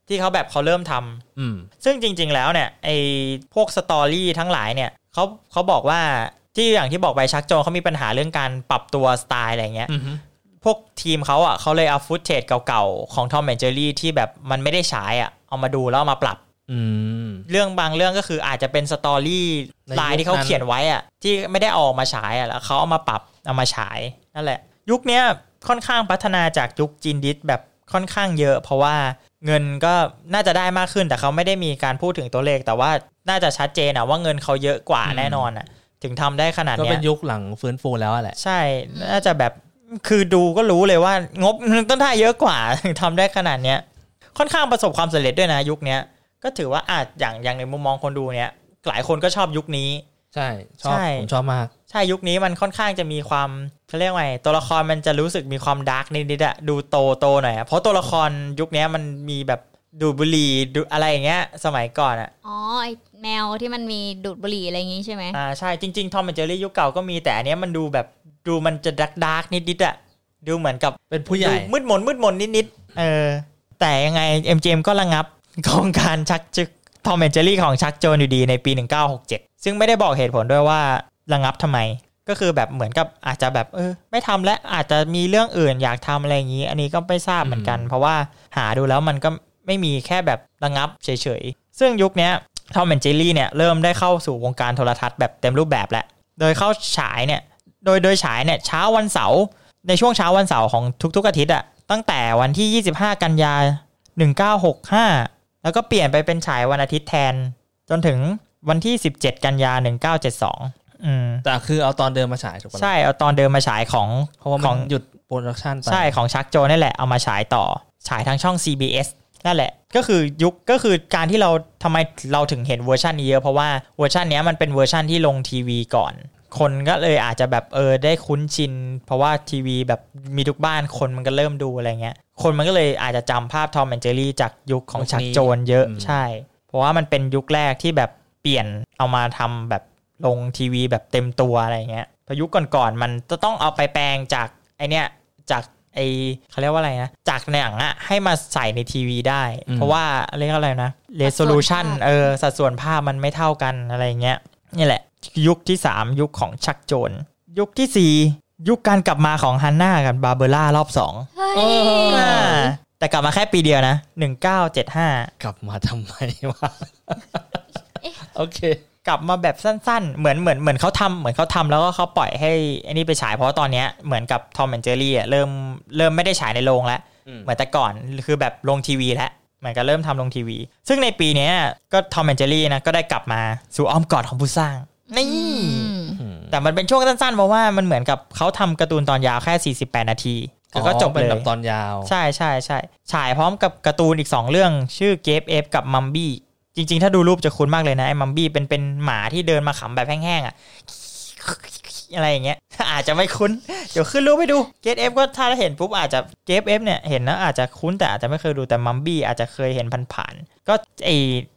ที่เขาแบบเขาเริ่มทำอืมซึ่งจริง ๆ แล้วเนี่ยไอ้พวก story ทั้งหลายเนี่ยเขาเขาบอกว่า ที่อย่างที่บอกไป Chuck Jones เขามีปัญหาเรื่องการปรับตัวสไตล์อะไรเงี้ยอือฮึพวกทีมเขาอะเขาเลยเอา footage เก่าๆ ของ Tom and Jerry ที่แบบมันไม่ได้ฉายอะ เอามาดูแล้วเอามาปรับอืมเรื่องบางเรื่องก็คืออาจจะเป็น story ในลายยุคที่เขานั้นเขียนไว้อะ ที่ไม่ได้เอาออกมาฉายอะแล้วเขาเอามาปรับเอามาฉายนั่นแหละ ยุคเนี้ยค่อนข้างพัฒนาจากยุคจีนดิสแบบค่อนข้างเยอะ เพราะว่าเงินก็น่าจะได้มากขึ้นแต่เขาไม่ได้มีการพูดถึงตัวเลข แต่ว่าน่าจะชัดเจนอะว่าเงินเขาเยอะกว่าแน่นอนอะ ถึงทำได้ขนาดก็เนี้เป็ยนยุคหลังฟื้นฟูแล้วอะแหละ ใช่ น่าจะแบบคือดูก็รู้เลยว่างบต้นท่าเยอะกว่าถึงทำได้ขนาดเนี้ย ค่อนข้างประสบความสำเร็จด้วยนะยุคเนี้ยก็ถือว่าอาจอย่างอย่างในมุมมองคนดูเนี้ยหลายคนก็ชอบยุคนี้ ใช่ชอบใช่ผมชอบมาก ใช่ยุคนี้มันค่อนข้างจะมีความเขาเรียกว่าไงตัวละครมันจะรู้สึกมีความ dark นิดๆอะดูโตโตหน่อยอะเพราะตัวละครยุคเนี้ยมันมีแบบ ดูดบุหรี่ดูอะไรอย่างเงี้ย สมัยก่อนอะอ๋อไอแมวที่มันมีดูดบุหรี่อะไรอย่างงี้ใช่ไหมอ่าใช่จริงๆ Tom and Jerry ยุคเก่าก็มีแต่อันเนี้ยมันดูแบบดูมันจะ dark dark นิดๆอะดูเหมือนกับเป็นผู้ใหญ่ดูมืดมนมืดมนนิดๆเออแต่ยังไง MGM ก็ระงับโครงการชักจึกTom and Jerry ของ Chuck Jones อยู่ดีในปี 1967 ซึ่งไม่ได้บอกเหตุผลด้วยว่าระงับทำไม ก็คือแบบเหมือนกับอาจจะแบบเออไม่ทำและอาจจะมีเรื่องอื่นอยากทำอะไรอย่างนี้ อันนี้ก็ไม่ทราบเหมือนกัน เพราะว่าหาดูแล้วมันก็ ไม่มีแค่แบบระงับเฉยๆ ซึ่งยุคเนี้ย Tom and Jerry เนี่ยเริ่มได้เข้าสู่วงการโทรทัศน์แบบเต็มรูปแบบแล้ว โดยเข้าฉายเนี่ย โดยโดยฉายเนี่ยเช้าวันเสาร์ในช่วงเช้าวันเสาร์ของทุกๆอาทิตย์อะตั้งแต่วันที่ 25 กันยา 1965 แล้วก็เปลี่ยนไปเป็นฉายวันอาทิตย์แทน จนถึงวันที่ 17 กันยา 1972 อืม แต่คือเอาตอนเดิมมาฉายถูกปะล่ะใช่ เอาตอนเดิมมาฉายของเพราะว่าของมันหยุด production ไปใช่ของ Chuck Jones นี่แหละเอามาฉายต่อ ฉายทางช่อง CBS นั่นแหละ ก็คือยุคก็คือการที่เราทำไมเราถึงเห็นเวอร์ชันนี้เยอะเพราะว่าเวอร์ชันเนี้ยมันเป็นเวอร์ชันที่ลงทีวีก่อน คนก็เลยอาจจะแบบเออได้คุ้นชิน เพราะว่าทีวีแบบมีทุกบ้านคนมันก็เริ่มดูอะไรเงี้ย คนมันก็เลยอาจจะจำภาพทอมแอนเจอรี่จากยุคของชักโจนเยอะใช่ เพราะว่ามันเป็นยุคแรกที่แบบเปลี่ยนเอามาทำแบบลงทีวีแบบเต็มตัวอะไรเงี้ยพอยุคก่อนๆมันจะต้องเอาไปแปลงจากไอเนี้ยจาก ไอเขาเรียกว่าอะไรนะ จากหนังอะให้มาใส่ในทีวีได้อืมเพราะว่าเรียกอะไรนะ resolution สัดส่วนภาพเออสัดส่วนภาพมันไม่เท่ากันอะไรเงี้ยนี่แหละ ยุคที่ 3 ยุคของชักโจนยุคทีสี่ 4 ยุคการกลับมาของฮันน่ากับบาเบล่ารอบสองเฮ้ยเอออ่าแต่กลับมาแค่ปีเดียวนะ 1975 กลับมาทำไมวะโอเค กลับมาแบบสั้นๆ เหมือนเหมือนเหมือนเขาทำเหมือนเขาทำแล้วก็เขาปล่อยให้อันนี้ไปฉายเพราะว่าตอนเนี้ยเหมือนกับทอมแอนเจอรี่อะเริ่มเริ่มไม่ได้ฉายในโรงแล้วอืมเหมือนแต่ก่อนคือแบบลงทีวีแล้วเหมือนกับเริ่มทำลงทีวี ซึ่งในปีเนี้ยก็ Tom and Jerry นะก็ได้กลับมาสู่อ้อมกอดของผู้สร้างนี่อืมแต่มันเป็นช่วงสั้นๆ เพราะว่ามันเหมือนกับเขาทำการ์ตูนตอนยาวแค่ 48 นาทีแล้วก็จบเป็นเลแบบตอนยาว ใช่ใช่ใช่ฉายพร้อมกับการ์ตูนอีก 2 เรื่อง ชื่อ Grape Ape กับ Mumbly จริง ๆ ถ้าดูรูปจะคุ้นมากเลยนะไอ้ Mumbly เป็นเป็นหมาที่เดินมาขำแบบแห้งๆอะอะไรอย่างเงี้ยอาจจะไม่คุ้น เดี๋ยวขึ้นรูปให้ดู Grape Ape ก็ถ้าเห็นปุ๊บอาจจะเกฟเอฟเนี่ยเห็นแล้วอาจจะคุ้นแต่อาจจะไม่เคยดูแต่มัมบี้อาจจะเคยเห็นผ่านๆก็ไอ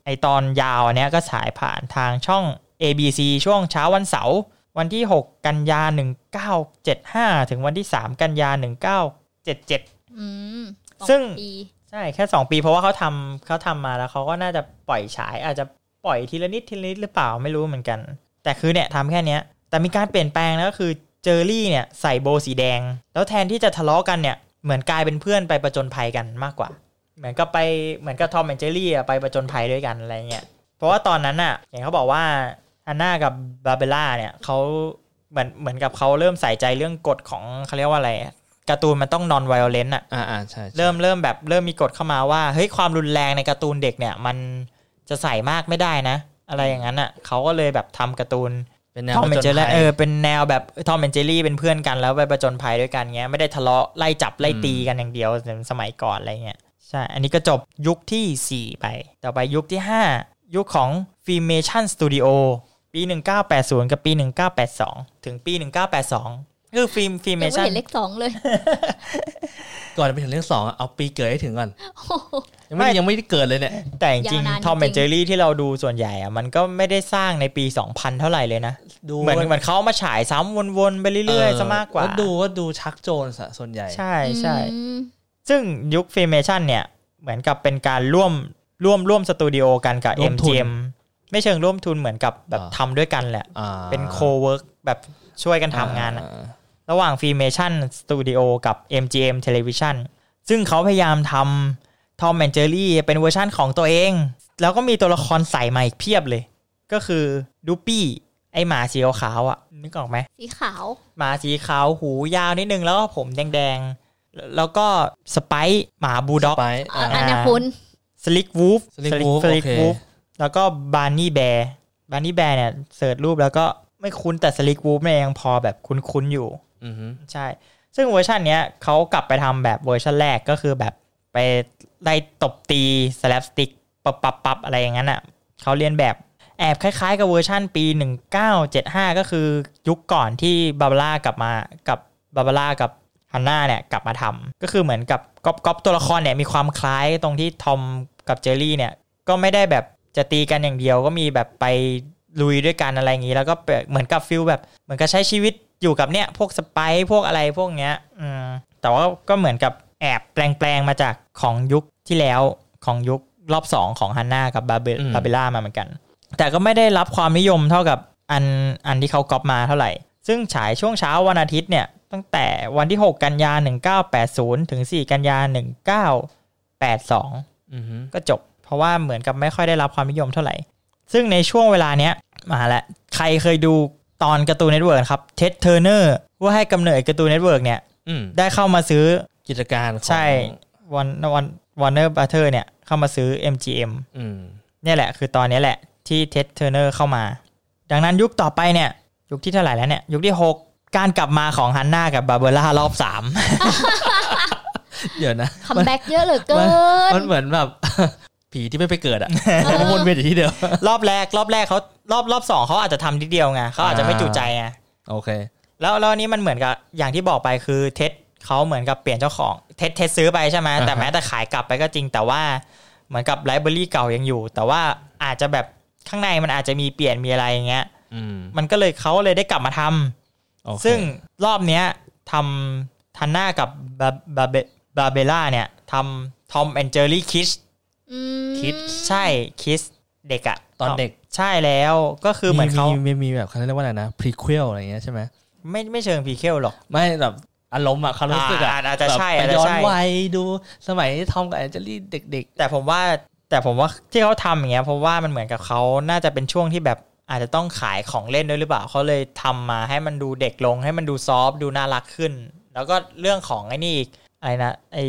ไอตอนยาวอันเนี้ยก็ฉายผ่านทางช่อง ABC ช่วงเช้าวันเสาร์วันที่ 6 กันยา 1975 ถึงวันที่ 3 กันยา 1977อืมสอซึ่งปี ใช่แค่2ปีเพราะว่าเขาทำเขาทำมาแล้วเขาก็น่าจะปล่อยฉาย อาจจะปล่อยทีละนิดทีละนิดหรือเปล่าไม่รู้เหมือนกัน แต่คือเนี่ยทำแค่เนี้ย แต่มีการเปลี่ยนแปลงนะก็คือเจอรี่เนี่ยใส่โบว์สีแดง แล้วแทนที่จะทะเลาะกันเนี่ยเหมือนกลายเป็นเพื่อนไปประจนภัยกันมากกว่า เหมือนกับไปเหมือนกับ Tom and Jerry ไปประจนภัยด้วยกันอะไรเงี้ยเพราะว่าตอนนั้นอะอย่างเขาบอกว่า Hanna กับ Barbera เนี่ยเขาเหมือนเหมือนกับเขาเริ่มใส่ใจเรื่องกฎของเขาเรียกว่าอะไร การ์ตูนมันต้อง non-violent อะอ่าอ่าใช่ใช่เริ่มเริ่มแบบเริ่มมีกฎเข้ามาว่าเฮ้ยความรุนแรงในการ์ตูนเด็กเนี่ย มันจะใส่มากไม่ได้นะ อะไรอย่างนั้นอะเขาก็เลยแบบทำการ์ตูนเป็นแนวทอมผแอนจญเจอรี่ภัยเออเป็นแนวแบบ Tom and Jerry เป็นเพื่อนกันแล้วไปประจนภัยด้วยกันเงี้ยไม่ได้ทะเลาะไล่จับไล่ตีกันอย่างเดียวเหมือนสมัยก่อนอะไรเงี้ยใช่ อันนี้ก็จบยุคทีสี่4 ไป ต่อไปยุคที่ 5 ยุคของ Filmation Studio ปี 1980 กับปี 1982 ถึงปี 1982 คือฟิล์มยังไม่ Filmation เห็นเลขสองเลย ก่อนจะไปถึงเรื่องสองอะเอาปีเกิดให้ถึงก่อนโอ้โหยังไม่ไม่ยังไม่ได้เกิดเลยเนี่ย แต่จริงยาวนาน จริแอนง Tom and Jerry ที่เราดูส่วนใหญ่อะมันก็ไม่ได้สร้างในปี 2000 เท่าไหร่เลยนะดูเหมือนเหมือนเขาเอามาฉายซ้ำวนๆไปเรื่อยๆซะมากกว่าแล้วดูว่าดู Chuck Jones อะส่วนใหญ่ ใช่ใช่อืมซึ่งยุค Filmation เนี่ยเหมือนกับเป็นการร่วมร่วมร่วมสตูดิโอกันกับร่วมทุน MGM ไม่เชิงร่วมทุนเหมือนกับแบบอ่าทำด้วยกันแหละอ่าเป็น co-work แบบช่วยกันทำงานอะอ่ ระหว่าง Filmationสตูดิโอกับ MGM Television ซึ่งเขาพยายามทำ Tom and Jerry เป็นเวอร์ชั่นของตัวเอง แล้วก็มีตัวละครใส่มาอีกเพียบเลย ก็คือ Droopy ไอหมาสีขาวๆอะนึกออกไหมสีขาว หมาสีขาวหูยาวนิดนึงแล้วก็ผมแดงๆ แล้วก็ Spike หมาบูลด็อกไปอะอ่าอันเนี้ยคุณ Slick Wolf Slick Wolf Slick โอเค Wolf แล้วก็ Barney Bear Barney Bear เนี่ย search รูปแล้วก็ไม่คุ้นแต่ Slick Wolf เนี่ยยังพอแบบคุ้นๆอยู่อือฮึ ใช่ ซึ่งเวอร์ชันเนี้ยเขากลับไปทำแบบเวอร์ชันแรกก็คือแบบไปไล่ตบตี slapstick ปับปับปับอะไรอย่างนั้นอะเขาเลียนแบบแอบคล้ายๆ กับเวอร์ชันปี 1975 ก็คือยุคก่อนที่ Barbera กลับมากับ Barbera กับ Hanna เนี่ยกลับมาทำก็คือเหมือนกับก๊อปก๊อปตัวละครเนี่ยมีความคล้ายตรงที่ทอมกับเจอรี่เนี่ยก็ไม่ได้แบบจะตีกันอย่างเดียวก็มีแบบไปลุยด้วยกันอะไรอย่างนี้ แล้วก็เหมือนกับ feel แบบเหมือนกับใช้ชีวิต อยู่กับเนี่ยพวก Spike พวกอะไรพวกเนี้ยอืมแต่ว่าก็เหมือนกับแอบแปลงๆมาจากของยุคที่แล้วของยุครอบสองของ Hanna กับ Bar Barbera มาเหมือนกัน แต่ก็ไม่ได้รับความนิยมเท่ากับอันอันที่เขาก๊อปมาเท่าไหร่ ซึ่งฉายช่วงเช้าวันอาทิตย์เนี่ยตั้งแต่วันที่ 6 กันยา 1980 ถึง 4 กันยา 1982อือฮึก็จบ เพราะว่าเหมือนกับไม่ค่อยได้รับความนิยมเท่าไหร่ ซึ่งในช่วงเวลาเนี้ยมาแล้วใครเคยดู ตอน Cartoon Network ครับ Ted Turner ผู้ให้กำเนิด Cartoon Network เนี่ยอืมได้เข้ามาซื้อกิจการของใช่วอร์วอร์ Warner Brother เนี่ยเข้ามาซื้อ MGM อืมเนี่ยแหละ คือตอนนี้แหละที่ Ted Turner เข้ามา ดังนั้นยุคต่อไปเนี่ย ยุคที่เท่าไหร่แล้วเนี่ย ยุคที่ 6 การกลับมาของ Hanna กับ Barbera รอบเดี๋ยวนะ come back เยอะเหลือเกิน มันเหมือนแบบ ผีที่ไม่ไปเกิดอะมันวนเวียนอยู่ที่เดิม3รอบแรกรอบแรกเขารอบรอบสองเขาอาจจะทำทีเดียวไงเขาอาจจะไม่จุใจไงโอเค แล้วแล้วอันนี้มันเหมือนกับอย่างที่บอกไปคือ Ted เขาเหมือนกับเปลี่ยนเจ้าของ Ted Ted ซื้อไปใช่ไหมอ่าฮะแต่แม้แต่ขายกลับไปก็จริงแต่ว่าเหมือนกับ library เก่ายังอยู่ แต่ว่าอาจจะแบบข้างในมันอาจจะมีเปลี่ยนมีอะไรอย่างเงี้ยอืมมันก็เลยเขาเลยได้กลับมาทโอเคซึ่งรอบเนี้ยทำทันหน้ากับบาบาเบบาเบล่าเนี่ยทำ Tom and Jerry Kids อืม kid ใช่ kids เด็กอะตอนเด็กใช่แล้วก็คือเหมือนเขามีมีแบบเขาเรียกว่าอะไรนะ prequel อะไรอย่างเงี้ยใช่ไหมไม่ไม่เชิง prequel หรอก ไม่แบบอารมณ์อะความรู้สึกอะอ่าอาจจะใช่แบบอาจไปจะย้อนใช่วัยดูสมัยทอมกับ and Jerry เด็กแต่ผมว่าแต่ผมว่าที่เขาทำอย่างเงี้ยเพราะว่ามันเหมือนกับเขาน่าจะเป็นช่วงที่แบบอาจจะต้องขายของเล่นด้วยหรือเปล่าเขาเลยทำมาให้มันดูเด็กลงให้มันดูซอฟต์ดูน่ารักขึ้น แล้วก็เรื่องของไอ้นี่อีกอะไรนะไอ้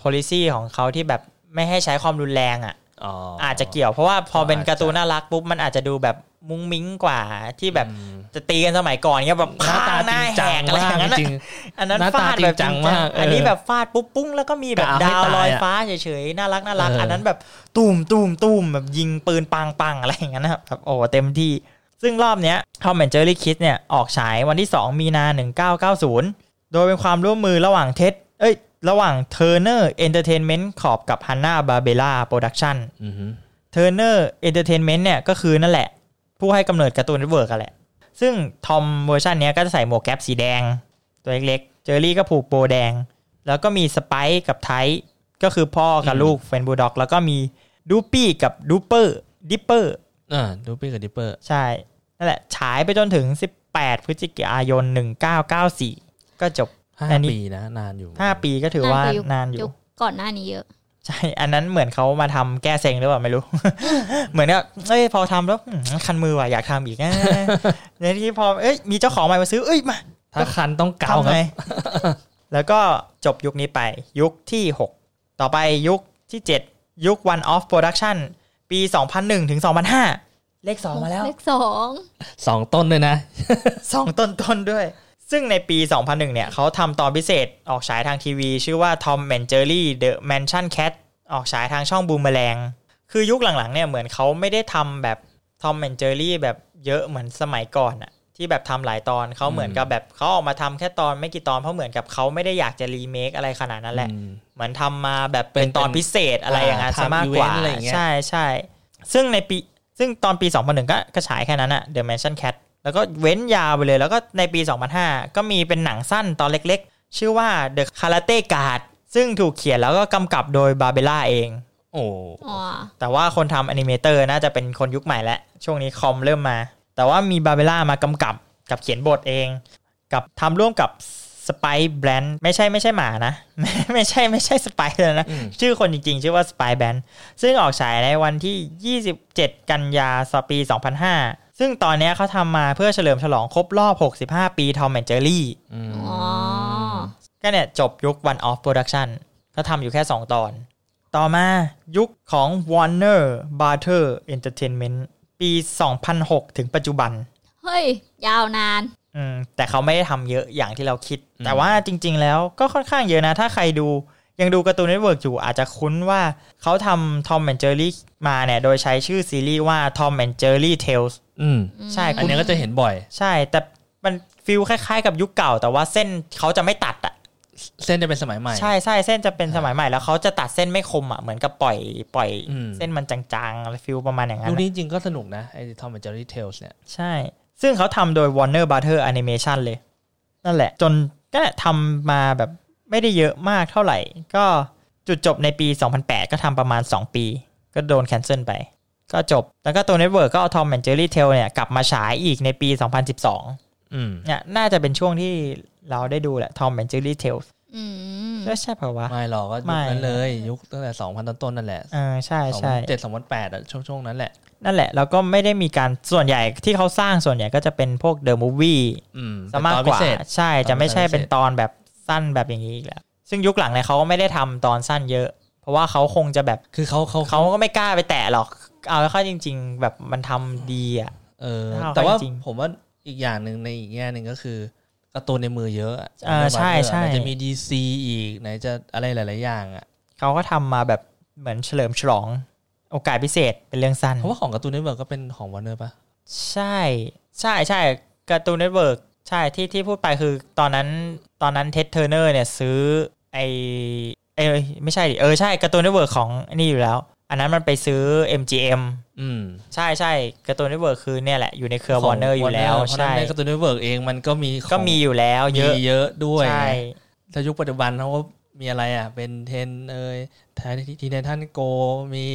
policy ของเขาที่แบบ ไม่ให้ใช้ความรุนแรงอะๆอ๋อออาจจะเกี่ยวเพราะว่าพอเป็นอาจจะการ์ตูนน่ารักปุ๊บมันอาจจะดูแบบมุ้งมิ้งกว่าที่แบบอืมจะตีกันสมัยก่อนเงี้ยแบบหน้าตาหจริน้างแหจังกอะไรอมากย่างนั้นอะจริงอันนั้นหน้าตาฟาดแบบจริงจังมากเอออัอันนี้แบบฟาดปุ๊บปุ้งแล้วก็มีแบบกะเอาให้ดาวลอยตายอะฟ้าเฉยๆน่ารักน่ารักเอออัอันนั้นแบบตูมตูมตูมแบบยิงปืนปังปังอะไรอย่างนั้นนะครับแบบโอ้เต็มที่ ซึ่งรอบเนี้ย Tom and Jerry Kids เนี่ยออกฉายวันที่ 2 มีนา 1990 โดยเป็นความร่วมมือระหว่าง Ted เอ้ย ระหว่าง Turner Entertainment Corp กับ Hanna Barbera Production อือฮึ Turner Entertainment เนี่ยก็คือนั่นแหละ ผู้ให้กำเนิด Cartoon Network นั่นแหละ ซึ่งทอมเวอร์ชันเนี้ยก็จะใส่หมวกแก๊ปสีแดง ตัวเล็กๆ เจอรี่ก็ผูกโบแดง แล้วก็มี Spike กับ Tyke ก็คือพ่อกับลูกเฟรนช์บูลด็อก แล้วก็มี Droopy กับ Droo Dripple อ่า Droopy กับ Dripple ใช่นั่นแหละฉายไปจนถึง 18 พฤศจิกายน 1994 ก็จบ ห้าอันนี้ปีนะนานอยู่5ปีก็ถือว่านานอยู่ยุคก่อนหน้านี้เยอะใช่ อันนั้นเหมือนเขามาทำแก้เซ็งหรือเปล่าไม่รู้ เหมือนกับเอ้ยพอทำแล้วอืมคันมือว่ะอยากทำอีกนะในที่พอเอ้ยมีเจ้าของใหม่มาซื้อเอ้ยมาถ้าคันต้องเกาทำครัไงบแล้วก็จบยุคนี้ไป ยุคที่ 6 ต่อไปยุคที่ 7 ยุค One Off Production ปี 2001 ถึง 2005 เลข 2 มาแล้ว เลขสองสองต้นเลยนะสองต้นต้นๆด้วย ซึ่งในปี 2001 เนี่ยเขาทำตอนพิเศษออกฉายทางทีวี ชื่อว่า Tom and Jerry The Mansion Cat ออกฉายทางช่องบูมแมลง คือยุคหลังๆเนี่ยเหมือนเขาไม่ได้ทำแบบ Tom and Jerry แบบเยอะเหมือนสมัยก่อนอะที่แบบทำหลายตอนเขาเหมือนกับแบบเขาออกมาทำแค่ตอนไม่กี่ตอนเพราะเหมือนกับเขาไม่ได้อยากจะรีเมคอะไรขนาดนั้นแหละอืมเหมือนทำมาแบบเป็เป็นนตอนพิเศษอะไรอย่างนั้นอ่าซะมากกว่าทำ event อะไรอย่างเงี้ยใช่ใช่ซึ่งในปีซึ่งตอนปี 2001 ก็กระฉายแค่นั้นอะ The Mansion Cat แล้วก็เว้นยาวไปเลย แล้วก็ในปี 2005 ก็มีเป็นหนังสั้นตอนเล็กๆ ชื่อว่า The Karate Guard ซึ่งถูกเขียนแล้วก็กำกับโดยบาเบล่าเอง โอ้อ๋อแต่ว่าคนทำ animator น่าจะเป็นคนยุคใหม่แล้ว ช่วงนี้คอมเริ่มมา แต่ว่ามี Barbera มากำกับกับเขียนบทเอง กับทำร่วมกับ Spike Brandt ไม่ใช่ไม่ใช่หมานะ ไม่ไม่ใช่ไม่ใช่ Spike เลยนะอืมชื่อคนจริงๆ ชื่อว่า Spike Brandt ซึ่งออกฉายในวันที่ 27 กันยาปี 2005 ซึ่งตอนเนี้ยเขาทำมาเพื่อเฉลิมฉลองครบรอบ 65 ปี Tom and Jerry อืมอ๋อก็เนี่ยจบยุค One Off Production เขาทำอยู่แค่ 2 ตอน ต่อมายุคของ Warner Brother Entertainment ปี 2006 ถึงปัจจุบัน เฮ้ย ยาวนาน อืม แต่เขาไม่ได้ทำเยอะอย่างที่เราคิด แต่ว่าจริง ๆ แล้วก็ค่อนข้างเยอะนะ ถ้าใครดู ยังดู Cartoon Network อยู่อาจจะคุ้นว่าเขาทำ Tom and Jerry มาเนี่ยโดยใช้ชื่อซีรีส์ว่า Tom and Jerry Tales อืมใช่อันนี้ก็จะเห็นบ่อย ใช่ แต่มัน feel คล้ายๆกับยุคเก่า แต่ว่าเส้นเขาจะไม่ตัดอะเส้นจะเป็นสมัยใหม่ใช่ใช่เส้นจะเป็นสมัยใหม่แล้วเขาจะตัดเส้นไม่คมอะเหมือนกับปล่อยปล่อยอืมเส้นมันจางๆอะไร feel ประมาณอย่างนั้นอะยุคนี้จริงๆก็สนุกนะไอ้ Tom and Jerry Tales เนี่ยใช่ ซึ่งเขาทำโดย Warner Brother Animation เลย นั่นแหละ จนก็เนี่ยทำมาแบบ ไม่ได้เยอะมากเท่าไหร่ ก็จุดจบในปี 2008 ก็ทำประมาณ 2 ปี ก็โดน cancel ไป ก็จบ แล้วก็ตัว network ก็เอา Tom and Jerry Tale เนี่ย กลับมาฉายอีกในปี 2012อืมเนี่ยน่าจะเป็นช่วงที่เราได้ดูแหละ Tom and Jerry Tales อืมก็ใช่เปล่าวะ ไม่หรอกก็ไม่ยุคนั้นเลย ยุคตั้งแต่สองพันต้นๆนั่นแหละเออใช่ใช่เจ็ดสองพันแปดอะช่วงช่วงๆนั้นแหละ นั่นแหละ แล้วก็ไม่ได้มีการส่วนใหญ่ที่เขาสร้างส่วนใหญ่ก็จะเป็นพวก The Movie อืมซะมากเป็นตอนพิเศษกว่าใช่ตอนจะไม่ใช่พิเศษเป็นตอนแบบ สั้นแบบอย่างนี้อีกแล้ว ซึ่งยุคหลังเนี่ยเขาก็ไม่ได้ทำตอนสั้นเยอะ เพราะว่าเขาคงจะแบบคือเขาเขาเขาก็ไม่กล้าไปแตะหรอก เอาเข้าจริง ๆ แบบมันทำดีอะเออเอาแต่ว่าจริงผมว่าอีกอย่างหนึ่งในอีกแง่หนึ่งก็คือการ์ตูนในมือเยอะอะเออใช่ใช่ไหนจะมี DC อีกไหนจะอะไรหลาย ๆ อย่างอะเขาก็ทำมาแบบเหมือนเฉลิมฉลองโอกาสพิเศษเป็นเรื่องสั้นเพราะว่าของ Cartoon Network ก็เป็นของวอร์เนอร์ปะใช่ ใช่ใช่ Cartoon Network ใช่ที่ที่พูดไปคือตอนนั้นตอนนั้น Ted Turner เนี่ยซื้อไอเอยไม่ใช่ดิเออใช่ Cartoon Network ของนี่อยู่แล้ว อันนั้นมันไปซื้อ MGM อืมใช่ใช่ Cartoon Network คือเนี่ยแหละอยู่ในเครือวอร์เนอร์อยู่แล้วเพราะฉะใช่นั้นใช่ใน Cartoon Network เองมันก็มีของก็มีอยู่แล้วเยอะมีเยอะด้วยใช่ถ้ายุคปัจจุบันเขาก็มีอะไรอะ Ben 10 เอย Teen Titans Go เอยมี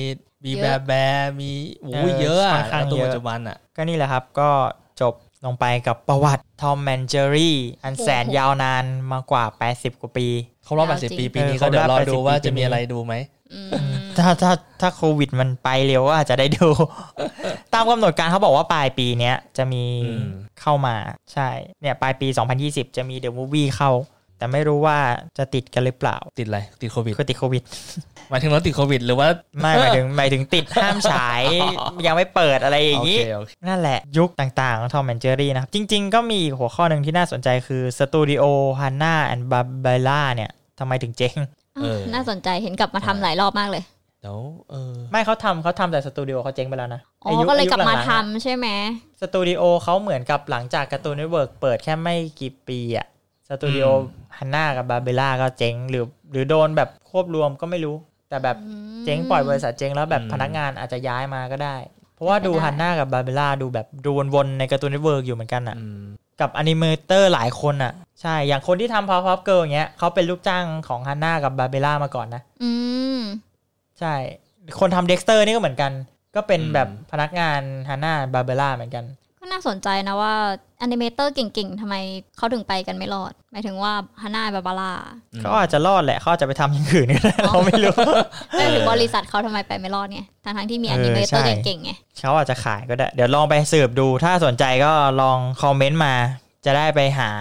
We Bare Bears อะมีโอ้ยเยอะอะการ์ตูนปัจจุบันอะก็นี่แหละครับก็จบ ลงไปกับประวัติทอมแมนเจอรี่อันแสนยาวนานมากว่า 80 กว่าปีเขารอบยาวจริง80 ปี ปีนี้เออก็เดี๋ยวรอครบรอบดู80ว่าปีจะมีปีนี้อะไรดูไหมอืมถ้าถ้าถ้าโควิดมันไปเร็วก็อาจจะได้ดู ตามกำหนดการเขาบอกว่าปลายปีเนี้ยจะมีอืมเข้ามาใช่ เนี่ยปลายปี 2020 จะมีเดอะมูฟวี่เข้า แต่ไม่รู้ว่าจะติดกันหรือเปล่า ติดอะไร ติดโควิดคือติดโควิด หมายถึงเราติดโควิด หรือว่าไม่หมายถึงหมายถึงติดห้ามฉายยังไม่เปิดอะไรอย่างนี้โอเคโอเคนั่นแหละยุคต่างๆของ Tom and Jerry นะครับ จริง ๆ ก็มีอีกหัวข้อหนึ่งที่น่าสนใจคือสตูดิโอ Hanna and Barbera เนี่ยทำไมถึงเจ๊งเออน่าสนใจเห็นกลับมาทำหลายรอบมากเลยเดี๋ยวเออไม่เขาทำเขาทำแต่สตูดิโอเขาเจ๊งไปแล้วนะอ๋อก็เลยกลับมาหงๆทำอะใช่ไหมสตูดิโอเขาเหมือนกับหลังจาก Cartoon Network เปิดแค่ไม่กี่ปีอะสตูดิโอ Hanna กับ Barbera ก็เจ๊งหรือ หรือโดนแบบควบรวมก็ไม่รู้ แต่แบบเจ๊งปล่อยบริษัทเจ๊งแล้วแบบอืมพนักงานอาจจะย้ายมาก็ได้ เพราะว่าเป็นไปดูได้ Hanna กับ Barbera ดูแบบดูวนๆใน Cartoon Network อยู่เหมือนกันอะอืมกับ animator หลายคนอะ ใช่ อย่างคนที่ทำ Powerpuff Girls อย่างเงี้ยเขาเป็นลูกจ้างของ Hanna กับ Barbera มาก่อนนะอืมใช่ คนทำ Dexter นี่ก็เหมือนกัน ก็เป็นอืมแบบพนักงาน Hanna-Barbera เหมือนกัน ก็น่าสนใจนะว่า animator เก่งๆทำไมเขาถึงไปกันไม่รอด หมายถึงว่าHanna-Barberaเขาอาจจะรอดแหละเขาอาจจะไปทำอย่างอื่นก็ได้เราไม่รู้หมายถึงบริษัทเขาทำไมไปไม่รอดไงทั้งๆที่มีเอแออนิเมเตอร์ใช่เก่งๆไงเขาอาจจะขายก็ได้ เดี๋ยวลองไปสืบดู ถ้าสนใจก็ลอง comment มา จะได้ไปหา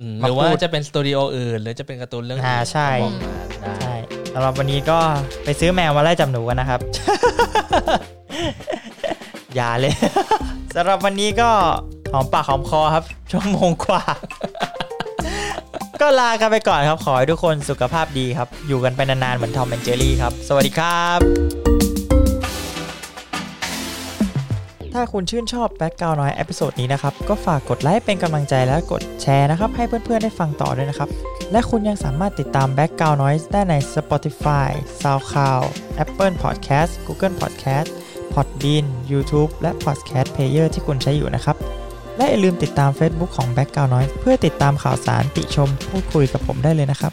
อืมมาหรือว่าพูดจะเป็นสตูดิโออื่น หรือจะเป็นการ์ตูนเรื่องอื่นอ่าใช่ก็บอกมาได้ใช่สำหรับวันนี้ก็ไปซื้อแมวมาไล่จับหนูกันนะครับอย่าเลย สำหรับวันนี้ก็หอมปากหอมคอครับชั่วโมงกว่า ก็ลากันไปก่อนครับ ขอให้ทุกคนสุขภาพดีครับ อยู่กันไปนานๆ เหมือน Tom and Jerry ครับ สวัสดีครับ ถ้าคุณชื่นชอบ Background Noise episode นี้นะครับ ก็ฝากกดไลค์เป็นกำลังใจและกดแชร์นะครับ ให้เพื่อนๆได้ฟังต่อด้วยนะครับ และคุณยังสามารถติดตาม Background Noise ได้ใน Spotify, SoundCloud, Apple Podcast, Google Podcast, Podbean, YouTube และ Podcast Player ที่คุณใช้อยู่นะครับ และอย่าลืมติดตาม Facebook ของ Background Noise เพื่อติดตามข่าวสารติชมพูดคุยกับผมได้เลยนะครับ